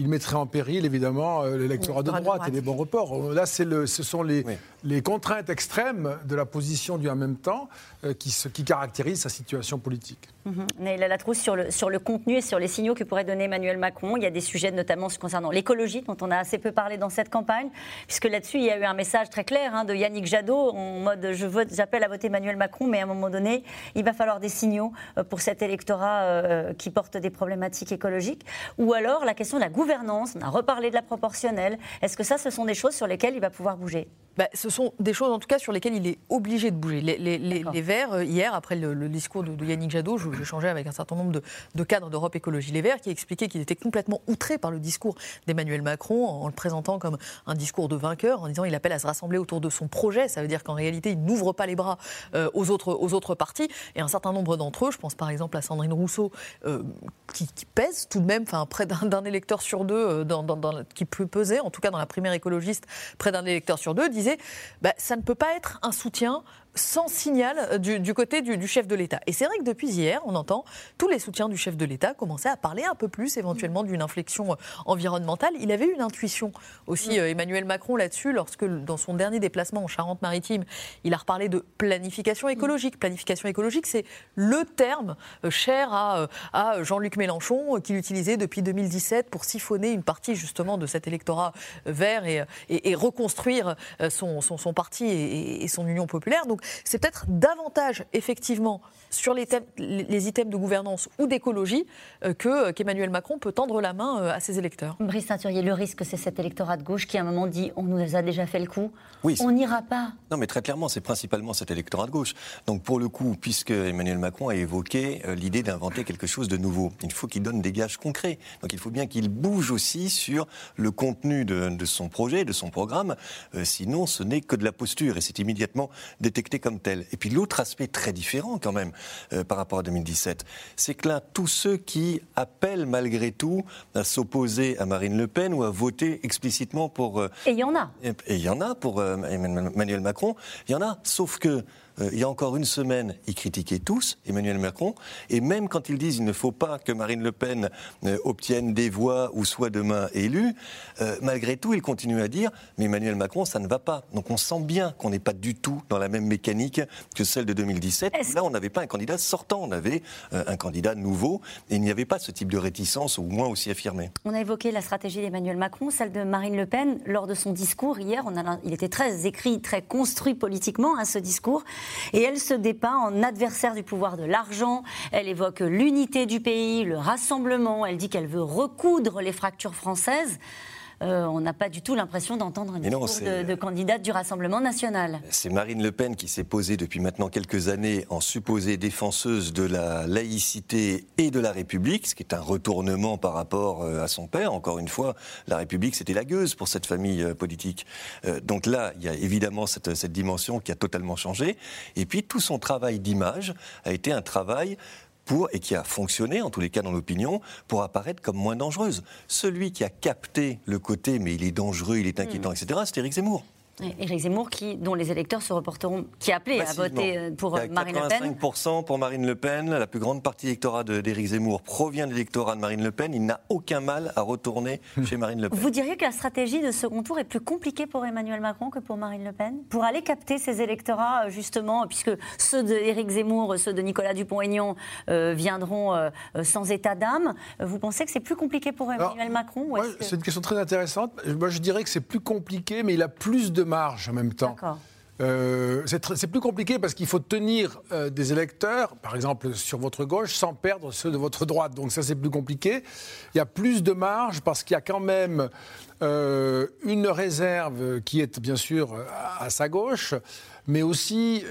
il mettrait en péril, évidemment, euh, l'électorat de, droite et les bons reports. Là, le, ce sont les, les contraintes extrêmes de la position du en même temps euh, qui, qui caractérisent sa situation politique. Mm -hmm. Latrousse, sur le, sur le contenu et sur les signaux que pourrait donner Emmanuel Macron, il y a des sujets notamment concernant l'écologie, dont on a assez peu parlé dans cette campagne, puisque là-dessus, il y a eu un message très clair hein, de Yannick Jadot en mode je vote, j'appelle à voter Emmanuel Macron, mais à un moment donné, il va falloir des signaux euh, pour cet électorat euh, qui porte des problématiques écologiques. Ou alors la question de la gouvernance, on a reparlé de la proportionnelle. Est-ce que ça, ce sont des choses sur lesquelles il va pouvoir bouger? Bah, ce sont des choses, en tout cas, sur lesquelles il est obligé de bouger. Les, Verts, euh, hier, après le, discours de, Yannick Jadot, j'ai changé avec un certain nombre de, cadres d'Europe Écologie Les Verts qui expliquaient qu'ils étaient complètement outrés par le discours d'Emmanuel Macron en le présentant comme un discours de vainqueur, en disant qu'il appelle à se rassembler autour de son projet. Ça veut dire qu'en réalité, il n'ouvre pas les bras euh, aux, autres, aux autres partis. Et un certain nombre d'entre eux, je pense par exemple à Sandrine Rousseau, euh, qui, pèse tout de même, enfin, près d'un électeur sur deux, dans, qui peut peser, en tout cas dans la primaire écologiste, près d'un électeur sur deux, disait bah, ça ne peut pas être un soutien sans signal euh, du, côté du, chef de l'État. Et c'est vrai que depuis hier, on entend tous les soutiens du chef de l'État commencer à parler un peu plus éventuellement d'une inflexion euh, environnementale. Il avait une intuition aussi, mm. euh, Emmanuel Macron, là-dessus, lorsque dans son dernier déplacement en Charente-Maritime, il a reparlé de planification mm. écologique. Planification écologique, c'est le terme cher à, à Jean-Luc Mélenchon, qu'il utilisait depuis 2017 pour siphonner une partie justement de cet électorat vert et, et, reconstruire son, son, parti et, et son union populaire. Donc c'est peut-être davantage, effectivement, sur les, thèmes, les items de gouvernance ou d'écologie euh, que qu'Emmanuel Macron peut tendre la main euh, à ses électeurs. Brice Teinturier, le risque, c'est cet électorat de gauche qui, à un moment, dit on nous a déjà fait le coup, Oui, on n'ira pas. Non, mais très clairement, c'est principalement cet électorat de gauche. Donc, pour le coup, puisque Emmanuel Macron a évoqué euh, l'idée d'inventer quelque chose de nouveau, il faut qu'il donne des gages concrets. Donc, il faut bien qu'il bouge aussi sur le contenu de, de son projet, de son programme. Euh, sinon, ce n'est que de la posture et c'est immédiatement détecté comme tel. Et puis, l'autre aspect très différent, quand même, euh, par rapport à 2017, c'est que là, tous ceux qui appellent malgré tout à s'opposer à Marine Le Pen ou à voter explicitement pour. euh, Et il y en a. et il y en a pour euh, Emmanuel Macron, il y en a, sauf que il y a encore une semaine, ils critiquaient tous Emmanuel Macron, et même quand ils disent qu'il ne faut pas que Marine Le Pen euh, obtienne des voix ou soit demain élue, euh, malgré tout, ils continuent à dire mais Emmanuel Macron, ça ne va pas. Donc on sent bien qu'on n'est pas du tout dans la même mécanique que celle de 2017. où Là, on n'avait pas un candidat sortant, on avait euh, un candidat nouveau, et il n'y avait pas ce type de réticence, au moins aussi affirmée. On a évoqué la stratégie d'Emmanuel Macron, celle de Marine Le Pen. Lors de son discours hier, on a, il était très écrit, très construit politiquement, hein, ce discours. Et elle se dépeint en adversaire du pouvoir de l'argent. Elle évoque l'unité du pays, le rassemblement. Elle dit qu'elle veut recoudre les fractures françaises. Euh, on n'a pas du tout l'impression d'entendre un Mais discours de, de candidate du Rassemblement national. C'est Marine Le Pen qui s'est posée depuis maintenant quelques années en supposée défenseuse de la laïcité et de la République, ce qui est un retournement par rapport euh, à son père. Encore une fois, la République, c'était la gueuse pour cette famille euh, politique. Euh, Donc là, il y a évidemment cette, cette dimension qui a totalement changé. Et puis, tout son travail d'image a été un travail pour, et qui a fonctionné, en tous les cas dans l'opinion, pour apparaître comme moins dangereuse. Celui qui a capté le côté, mais il est dangereux, il est inquiétant, etc., c'est Éric Zemmour. Éric Zemmour, qui, dont les électeurs se reporteront, qui a appelé à voter euh, pour a Marine Le Pen. 85% pour Marine Le Pen. La plus grande partie d'électorat de- d'Éric Zemmour provient de l'électorat de Marine Le Pen. Il n'a aucun mal à retourner chez Marine Le Pen. Vous diriez que la stratégie de second tour est plus compliquée pour Emmanuel Macron que pour Marine Le Pen? Pour aller capter ces électorats, euh, justement, puisque ceux d'Éric Zemmour, ceux de Nicolas Dupont-Aignan euh, viendront euh, euh, sans état d'âme, euh, vous pensez que c'est plus compliqué pour Emmanuel Macron que- C'est une question très intéressante. Moi, je dirais que c'est plus compliqué, mais il a plus de marge en même temps. Euh, c'est plus compliqué parce qu'il faut tenir euh, des électeurs, par exemple sur votre gauche, sans perdre ceux de votre droite. Donc ça, c'est plus compliqué. Il y a plus de marge parce qu'il y a quand même euh, une réserve qui est bien sûr à, à sa gauche, mais aussi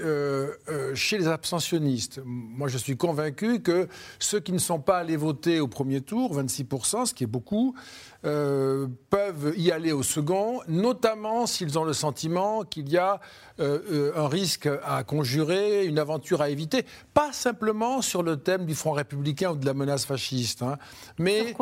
chez les abstentionnistes. Moi, je suis convaincu que ceux qui ne sont pas allés voter au premier tour, 26%, ce qui est beaucoup, euh, peuvent y aller au second, notamment s'ils ont le sentiment qu'il y a euh, euh, un risque à conjurer, une aventure à éviter. Pas simplement sur le thème du Front républicain ou de la menace fasciste, hein, mais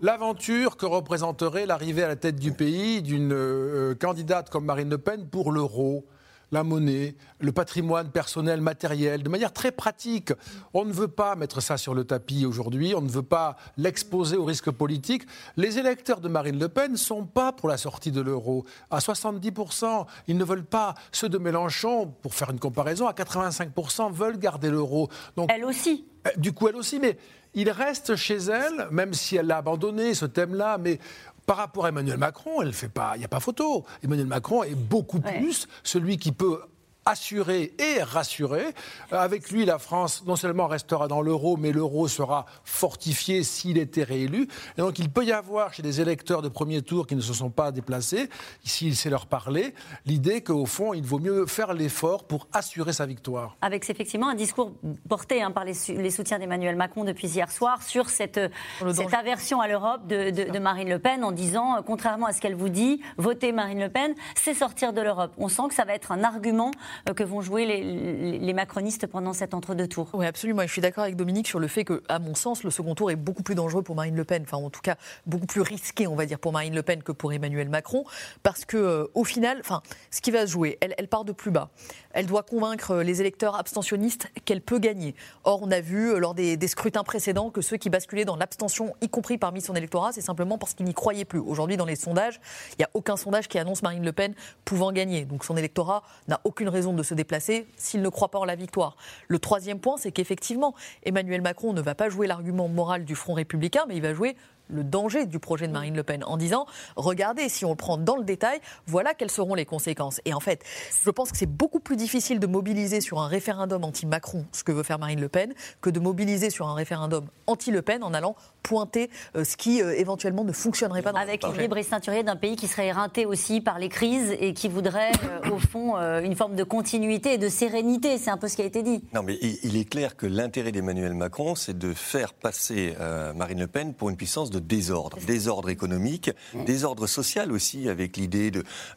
l'aventure que représenterait l'arrivée à la tête du pays d'une euh, candidate comme Marine Le Pen pour l'euro la monnaie, le patrimoine personnel, matériel, de manière très pratique. On ne veut pas mettre ça sur le tapis aujourd'hui, on ne veut pas l'exposer au risque politique. Les électeurs de Marine Le Pen ne sont pas pour la sortie de l'euro. À 70%, ils ne veulent pas. Ceux de Mélenchon, pour faire une comparaison, à 85% veulent garder l'euro. Donc, Elle aussi. euh, Du coup, elle aussi, mais il reste chez elle, même si elle l'a abandonné, ce thème-là, mais par rapport à Emmanuel Macron, elle fait pas, il n'y a pas photo. Emmanuel Macron est beaucoup plus celui qui peut assurer et rassurer. Euh, Avec lui, la France non seulement restera dans l'euro, mais l'euro sera fortifié s'il était réélu. Et donc il peut y avoir chez des électeurs de premier tour qui ne se sont pas déplacés, s'il sait leur parler, l'idée qu'au fond, il vaut mieux faire l'effort pour assurer sa victoire. Avec effectivement un discours porté hein, par les, soutiens d'Emmanuel Macron depuis hier soir sur cette, cette aversion à l'Europe de, de- de Marine Le Pen en disant, euh, contrairement à ce qu'elle vous dit, voter Marine Le Pen, c'est sortir de l'Europe. On sent que ça va être un argument euh, que vont jouer les, macronistes pendant cet entre-deux tours. Oui, absolument. Je suis d'accord avec Dominique sur le fait que, à mon sens, le second tour est beaucoup plus dangereux pour Marine Le Pen. Enfin, en tout cas, beaucoup plus risqué, on va dire, pour Marine Le Pen que pour Emmanuel Macron. Parce que, euh, au final, enfin, ce qui va se jouer, elle part de plus bas. Elle doit convaincre les électeurs abstentionnistes qu'elle peut gagner. Or, on a vu euh, lors des scrutins précédents que ceux qui basculaient dans l'abstention, y compris parmi son électorat, c'est simplement parce qu'ils n'y croyaient plus. Aujourd'hui, dans les sondages, il n'y a aucun sondage qui annonce Marine Le Pen pouvant gagner. Donc son électorat n'a aucune raison de se déplacer s'il ne croit pas en la victoire. Le troisième point, c'est qu'effectivement, Emmanuel Macron ne va pas jouer l'argument moral du Front républicain, mais il va jouer le danger du projet de Marine Le Pen en disant regardez, si on le prend dans le détail, voilà quelles seront les conséquences. Et en fait, je pense que c'est beaucoup plus difficile de mobiliser sur un référendum anti-Macron ce que veut faire Marine Le Pen que de mobiliser sur un référendum anti-Le Pen en allant pointer euh, ce qui euh, éventuellement ne fonctionnerait pas dans Avec une libre et ceinturier d'un pays qui serait éreinté aussi par les crises et qui voudrait, euh, au fond, une forme de continuité et de sérénité. C'est un peu ce qui a été dit. Non, mais il est clair que l'intérêt d'Emmanuel Macron, c'est de faire passer Marine Le Pen pour une puissance de désordre. Désordre économique, désordre social aussi, avec l'idée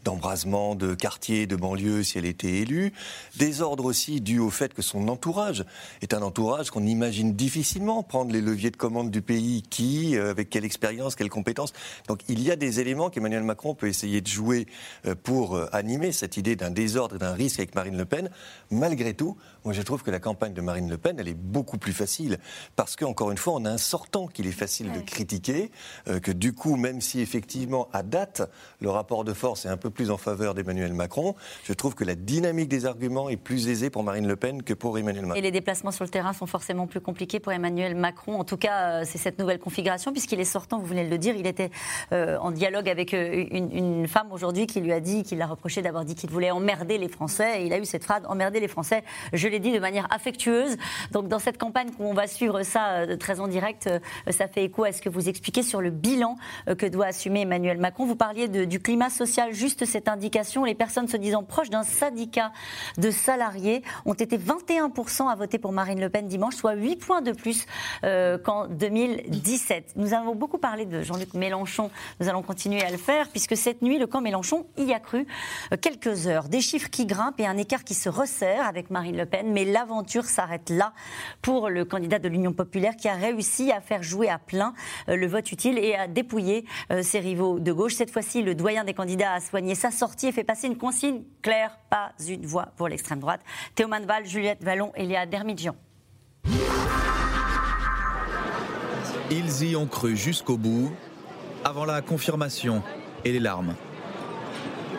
d'embrasement de, quartiers, de banlieues si elle était élue. Désordre aussi dû au fait que son entourage est un entourage qu'on imagine difficilement prendre les leviers de commande du pays qui, euh, avec quelle expérience, quelles compétences. Donc il y a des éléments qu'Emmanuel Macron peut essayer de jouer euh, pour euh, animer cette idée d'un désordre et d'un risque avec Marine Le Pen. Malgré tout, moi je trouve que la campagne de Marine Le Pen, elle est beaucoup plus facile. Parce qu'encore une fois, on a un sortant qu'il est facile de critiquer, que du coup, même si effectivement, à date, le rapport de force est un peu plus en faveur d'Emmanuel Macron, je trouve que la dynamique des arguments est plus aisée pour Marine Le Pen que pour Emmanuel Macron. Et les déplacements sur le terrain sont forcément plus compliqués pour Emmanuel Macron. En tout cas, c'est cette nouvelle configuration, puisqu'il est sortant, vous venez de le dire, il était euh, en dialogue avec euh, une, femme aujourd'hui qui lui a dit, qui l'a reproché d'avoir dit qu'il voulait emmerder les Français. Et il a eu cette phrase, emmerder les Français, je l'ai dit de manière affectueuse. Donc dans cette campagne on va suivre ça euh, très en direct, ça fait écho à ce que vous expliquez sur le bilan que doit assumer Emmanuel Macron. Vous parliez du climat social, juste cette indication, les personnes se disant proches d'un syndicat de salariés ont été 21% à voter pour Marine Le Pen dimanche, soit 8 points de plus qu'en 2010. 17. Nous avons beaucoup parlé de Jean-Luc Mélenchon. Nous allons continuer à le faire puisque cette nuit, le camp Mélenchon y a cru euh, quelques heures. Des chiffres qui grimpent et un écart qui se resserre avec Marine Le Pen. Mais l'aventure s'arrête là pour le candidat de l'Union populaire qui a réussi à faire jouer à plein euh, le vote utile et à dépouiller euh, ses rivaux de gauche. Cette fois-ci, le doyen des candidats a soigné sa sortie et fait passer une consigne claire, pas une voix pour l'extrême droite. Théo Manval, Juliette Vallon et Léa Dermidjian. Ils y ont cru jusqu'au bout, avant la confirmation et les larmes.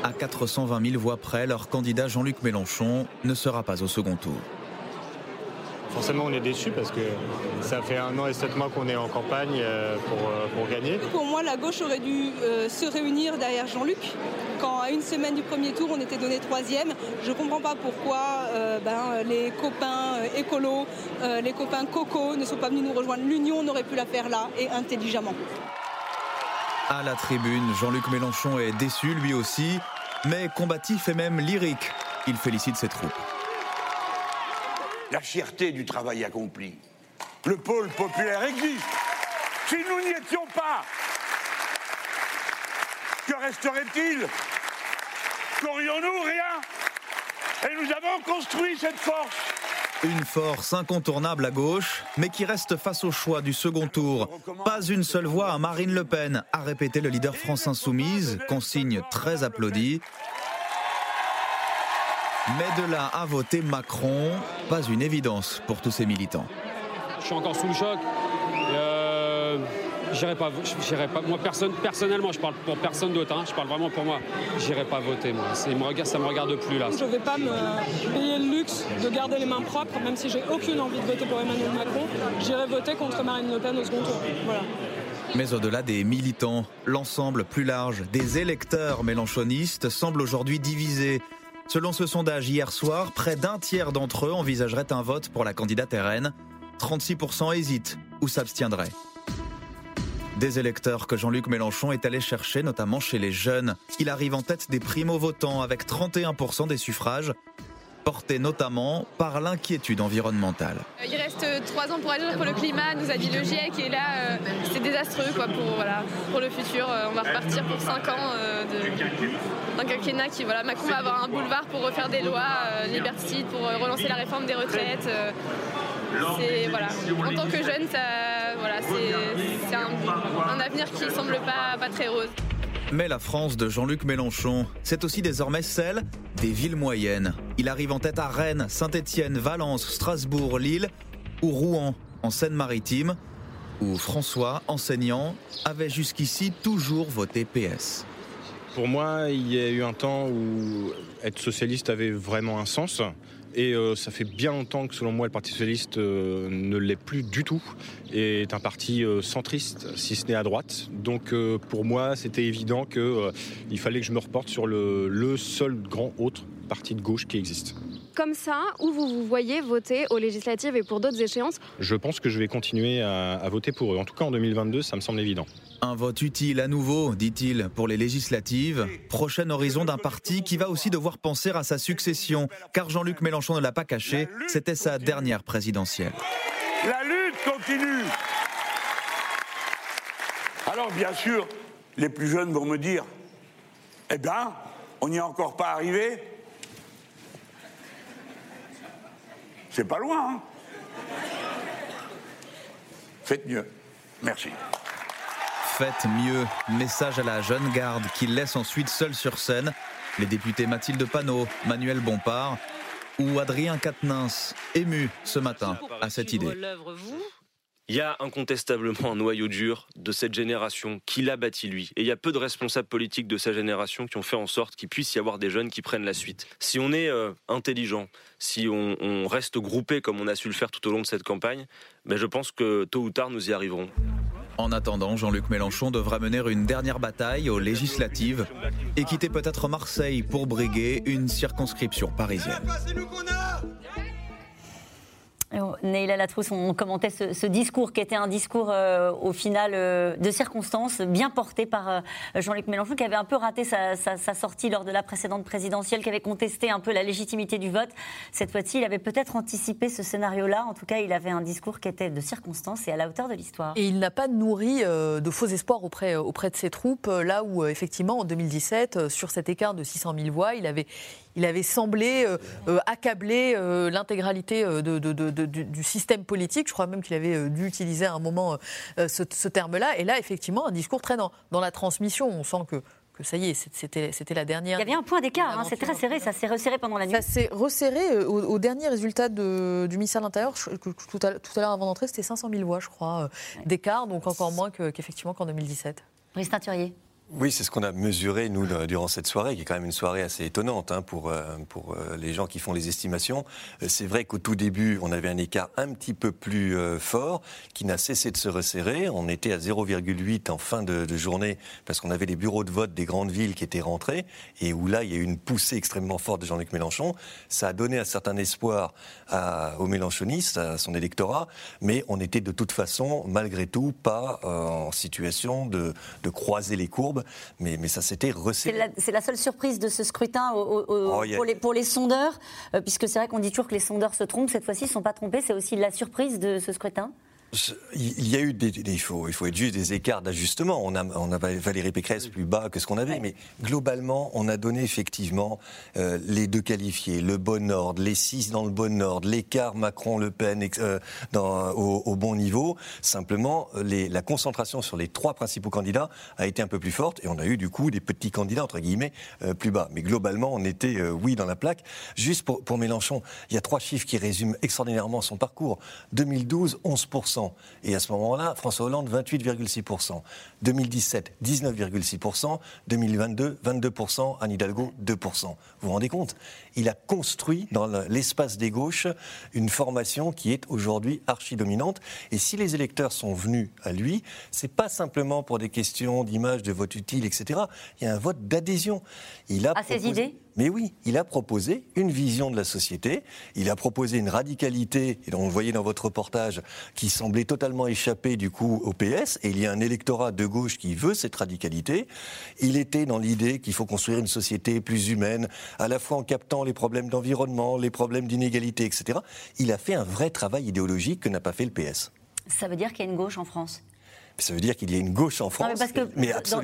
À 420 000 voix près, leur candidat Jean-Luc Mélenchon ne sera pas au second tour. Forcément, on est déçus parce que ça fait un an et sept mois qu'on est en campagne euh, pour, euh, pour, gagner. Pour moi, la gauche aurait dû euh, se réunir derrière Jean-Luc. Quand à une semaine du premier tour, on était donné troisième, je ne comprends pas pourquoi ben, les copains écolos, les copains coco ne sont pas venus nous rejoindre. L'union, on aurait pu la faire là et intelligemment. À la tribune, Jean-Luc Mélenchon est déçu lui aussi, mais combatif et même lyrique. Il félicite ses troupes la fierté du travail accompli. Le pôle populaire existe. Si nous n'y étions pas, que resterait-il? Qu'aurions-nous? Rien. Et nous avons construit cette force. Une force incontournable à gauche, mais qui reste face au choix du second tour. Pas une seule voix à Marine Le Pen, a répété le leader France Insoumise, consigne très applaudie. Mais de là à voter Macron, pas une évidence pour tous ces militants. Je suis encore sous le choc. Euh, j'irai pas, pas. Moi, personne, personnellement, je parle pour personne d'autre. Hein, je parle vraiment pour moi. J'irai pas voter. Moi, ça me regarde, ça me regarde plus là. Je vais pas me payer le luxe de garder les mains propres, même si j'ai aucune envie de voter pour Emmanuel Macron. J'irai voter contre Marine Le Pen au second tour. Voilà. Mais au-delà des militants, l'ensemble plus large des électeurs mélanchonistes semble aujourd'hui divisé. Selon ce sondage hier soir, près d'un tiers d'entre eux envisageraient un vote pour la candidate RN. 36% hésitent ou s'abstiendraient. Des électeurs que Jean-Luc Mélenchon est allé chercher, notamment chez les jeunes. Il arrive en tête des primo-votants avec 31% des suffrages porté notamment par l'inquiétude environnementale. Il reste trois ans pour agir pour le climat, nous a dit le GIEC, et là, euh, c'est désastreux pour, le futur. Euh, on va repartir pour cinq ans euh, d'un quinquennat qui, voilà, Macron va avoir un boulevard pour refaire des lois liberticides, pour relancer la réforme des retraites. En tant que jeune, ça, voilà, c'est un, avenir qui semble pas, pas très rose. Mais la France de Jean-Luc Mélenchon, c'est aussi désormais celle des villes moyennes. Il arrive en tête à Rennes, Saint-Étienne, Valence, Strasbourg, Lille ou Rouen en Seine-Maritime, où François, enseignant, avait jusqu'ici toujours voté PS. pour moi, il y a eu un temps où être socialiste avait vraiment un sens. Et euh, ça fait bien longtemps que selon moi le Parti socialiste euh, ne l'est plus du tout et est un parti euh, centriste, si ce n'est à droite. Donc pour moi c'était évident qu'il fallait que je me reporte sur le, le seul grand autre parti de gauche qui existe comme ça ou vous vous voyez voter aux législatives et pour d'autres échéances? Je pense que je vais continuer à, voter pour eux. En tout cas, en 2022, ça me semble évident. Un vote utile à nouveau, dit-il, pour les législatives. Prochain horizon d'un parti qui va aussi devoir penser à sa succession, car Jean-Luc Mélenchon ne l'a pas caché, c'était sa dernière présidentielle. La lutte continue. Alors bien sûr, les plus jeunes vont me dire, eh bien, on n'y est encore pas arrivé. C'est pas loin. Hein Faites mieux. Merci. Faites mieux. Message à la jeune garde qui laisse ensuite seul sur scène les députés Mathilde Panot, Manuel Bompard ou Adrien Quatennens, émus ce matin à cette idée. Il y a incontestablement un noyau dur de cette génération qui l'a bâti lui. Et il y a peu de responsables politiques de sa génération qui ont fait en sorte qu'il puisse y avoir des jeunes qui prennent la suite. Si on est euh, intelligent, si on, reste groupé comme on a su le faire tout au long de cette campagne, ben je pense que tôt ou tard nous y arriverons. En attendant, Jean-Luc Mélenchon devra mener une dernière bataille aux législatives et quitter peut-être Marseille pour briguer une circonscription parisienne. Neila Latrousse, on commentait ce, discours qui était un discours euh, au final euh, de circonstances, bien porté par euh, Jean-Luc Mélenchon, qui avait un peu raté sa, sortie lors de la précédente présidentielle, qui avait contesté un peu la légitimité du vote. Cette fois-ci, il avait peut-être anticipé ce scénario-là. En tout cas, il avait un discours qui était de circonstances et à la hauteur de l'histoire. Et il n'a pas nourri de faux espoirs auprès, auprès de ses troupes, là où, effectivement, en 2017, sur cet écart de 600 000 voix, il avait, il avait semblé euh, euh, accabler euh, du, système politique. Je crois même qu'il avait dû utiliser à un moment ce, terme-là. Et là, effectivement, un discours très dans, la transmission. On sent que que ça y est, c'était la dernière. Il y avait un point d'écart, hein, c'est très serré, ça s'est resserré pendant la nuit. Ça s'est resserré au, dernier résultat du ministère de l'Intérieur, tout à, l'heure avant d'entrer, c'était 500 000 voix, je crois, d'écart, donc encore moins qu'effectivement qu'en 2017. Brice Teinturier. Oui, c'est ce qu'on a mesuré, nous, durant cette soirée, qui est quand même une soirée assez étonnante hein, pour, euh, pour euh, les gens qui font les estimations. Euh, c'est vrai qu'au tout début, on avait un écart un petit peu plus fort, qui n'a cessé de se resserrer. On était à 0,8 en fin de, journée, parce qu'on avait les bureaux de vote des grandes villes qui étaient rentrés, et où là, il y a eu une poussée extrêmement forte de Jean-Luc Mélenchon. Ça a donné un certain espoir aux Mélenchonistes, à son électorat, mais on était de toute façon, malgré tout, pas en situation de croiser les courbes mais, mais ça s'était resserré. C'est la, seule surprise de ce scrutin oh, pour, les, pour, les, sondeurs, euh, puisque c'est vrai qu'on dit toujours que les sondeurs se trompent. Cette fois-ci, ils ne sont pas trompés. C'est aussi la surprise de ce scrutin il y a eu des, il faut, il faut être juste des écarts d'ajustement. On a, on a Valérie Pécresse plus bas que ce qu'on avait, mais globalement, on a donné effectivement euh, les deux qualifiés, le bon ordre, les six dans le bon ordre, l'écart Macron-Le Pen euh, dans, au, bon niveau. Simplement, les, la concentration sur les trois principaux candidats a été un peu plus forte et on a eu du coup des petits candidats entre guillemets euh, plus bas. Mais globalement, on était oui dans la plaque. Juste pour, pour Mélenchon, il y a trois chiffres qui résument extraordinairement son parcours. 2012, 11 et à ce moment-là, François Hollande, 28,6%. 2017, 19,6%. 2022, 22%. Anne Hidalgo, 2%. Vous vous rendez compte? Il a construit dans l'espace des gauches une formation qui est aujourd'hui archi-dominante. Et si les électeurs sont venus à lui, c'est pas simplement pour des questions d'image, de vote utile, etc. Il y a un vote d'adhésion. Il a à ses idées? Mais oui, il a proposé une vision de la société, il a proposé une radicalité, et on le voyait dans votre reportage, qui semblait totalement échapper du coup au PS, et il y a un électorat de gauche qui veut cette radicalité. Il était dans l'idée qu'il faut construire une société plus humaine, à la fois en captant les problèmes d'environnement, les problèmes d'inégalité, etc. Il a fait un vrai travail idéologique que n'a pas fait le PS. Ça veut dire qu'il y a une gauche en France? Ça veut dire qu'il y a une gauche en France. parce que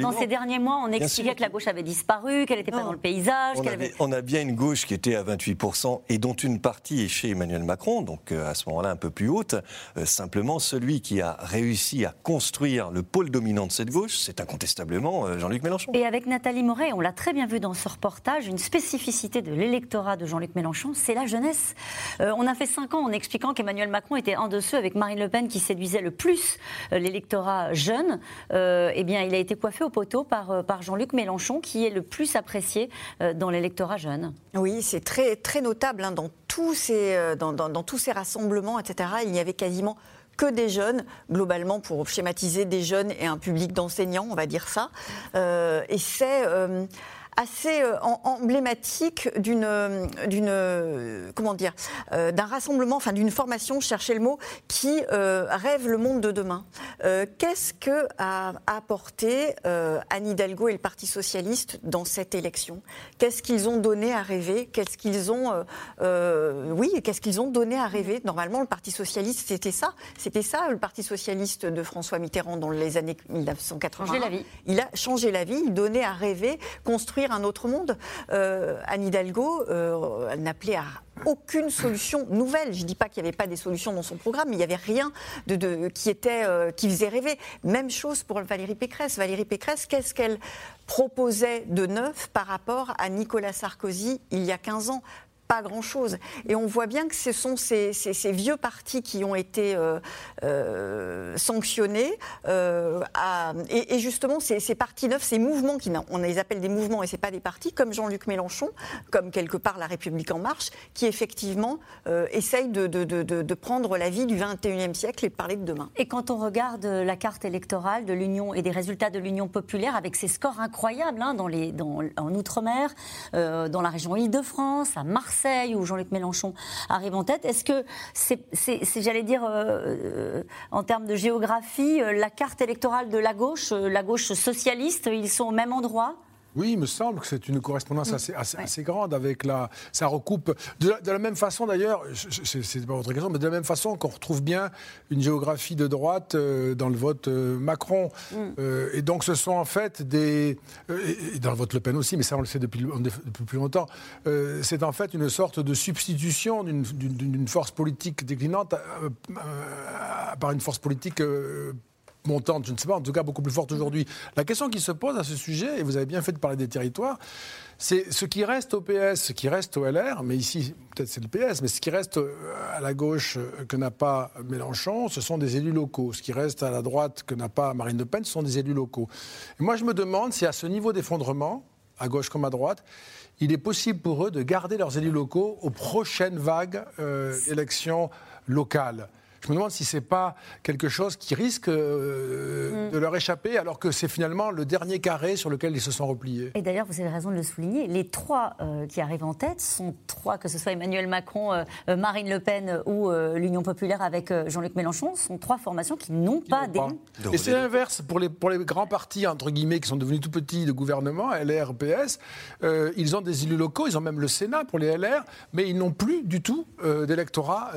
dans, ces derniers mois, on expliquait que la gauche avait disparu, qu'elle n'était pas dans le paysage. On, a bien une gauche qui était à 28% et dont une partie est chez Emmanuel Macron, donc euh, à ce moment-là un peu plus haute. Euh, simplement, celui qui a réussi à construire le pôle dominant de cette gauche, c'est incontestablement euh, Jean-Luc Mélenchon. Et avec Nathalie Moret, on l'a très bien vu dans ce reportage, une spécificité de l'électorat de Jean-Luc Mélenchon, c'est la jeunesse. on a fait cinq ans en expliquant qu'Emmanuel Macron était un de ceux avec Marine Le Pen qui séduisait le plus l'électorat jeune, euh, eh bien, il a été coiffé au poteau par, euh, par Jean-Luc Mélenchon, qui est le plus apprécié euh, dans l'électorat jeune. Oui, c'est très, très notable hein, dans, tous ces, dans, dans- tous ces rassemblements, etc. Il n'y avait quasiment que des jeunes, globalement pour schématiser des jeunes et un public d'enseignants, on va dire ça. Et c'est assez euh, emblématique d'une, euh, d'une, euh, comment dire, d'un rassemblement, enfin d'une formation, je cherchais le mot, qui rêve le monde de demain. Qu'est-ce que a apporté Anne Hidalgo et le Parti socialiste dans cette élection? Qu'est-ce qu'ils ont donné à rêver? Qu'est-ce qu'ils ont, oui, qu'est-ce qu'ils ont donné à rêver? Normalement, le Parti socialiste, c'était ça, c'était ça, le Parti socialiste de François Mitterrand dans les années 1980. Changer la vie. Il a changé la vie, il donnait à rêver, construire un autre monde. Euh, Anne Hidalgo, euh, elle n'appelait à aucune solution nouvelle. Je ne dis pas qu'il n'y avait pas des solutions dans son programme, mais il n'y avait rien de, qui, était, euh, qui faisait rêver. Même chose pour Valérie Pécresse. Valérie Pécresse, qu'est-ce qu'elle proposait de neuf par rapport à Nicolas Sarkozy il y a 15 ans? Pas grand-chose. Et on voit bien que ce sont ces, ces- ces vieux partis qui ont été euh, euh, sanctionnés. euh, et, justement, ces, ces partis neufs, ces mouvements, qui, on les appelle des mouvements et ce pas des partis, comme Jean-Luc Mélenchon, comme quelque part La République En Marche, qui effectivement essayent de, de- de- prendre la vie du 21e siècle et de parler de demain. Et quand on regarde la carte électorale de l'Union et des résultats de l'Union populaire, avec ses scores incroyables hein, dans les, dans- en Outre-mer, dans la région Île-de-France, à Marseille, où Jean-Luc Mélenchon arrive en tête, est-ce que c'est, j'allais dire, euh, en termes de géographie, euh, la carte électorale de la gauche, euh, la gauche socialiste, ils sont au même endroit? Oui, il me semble que c'est une correspondance assez, assez- assez grande avec la. Ça recoupe. De la, de la même façon d'ailleurs, c'est pas votre question, mais de la même façon qu'on retrouve bien une géographie de droite euh, dans le vote euh, Macron. Euh, et donc ce sont en fait des. et- dans le vote Le Pen aussi, mais ça on le sait depuis, depuis plus longtemps. C'est en fait une sorte de substitution d'une- force politique déclinante par une force politique. Montante, je ne sais pas, en tout cas beaucoup plus forte aujourd'hui. La question qui se pose à ce sujet, et vous avez bien fait de parler des territoires, c'est ce qui reste au PS, ce qui reste au LR, mais ici peut-être c'est le PS, mais ce qui reste euh, à la gauche euh, que n'a pas Mélenchon, ce sont des élus locaux. Ce qui reste à la droite que n'a pas Marine Le Pen, ce sont des élus locaux. Et moi je me demande si à ce niveau d'effondrement, à gauche comme à droite, il est possible pour eux de garder leurs élus locaux aux prochaines vagues euh, d'élections locales. Je me demande si c'est pas quelque chose qui risque euh, de leur échapper, alors que c'est finalement le dernier carré sur lequel ils se sont repliés. Et d'ailleurs, vous avez raison de le souligner, les trois euh, qui arrivent en tête sont trois, que ce soit Emmanuel Macron, euh, Marine Le Pen ou l'Union populaire avec Jean-Luc Mélenchon, sont trois formations qui n'ont pas d'élus. Et c'est l'inverse pour les, pour les grands partis, entre guillemets, qui sont devenus tout petits de gouvernement, LR, PS. ils ont des élus locaux, ils ont même le Sénat pour les LR, mais ils n'ont plus du tout d'électorat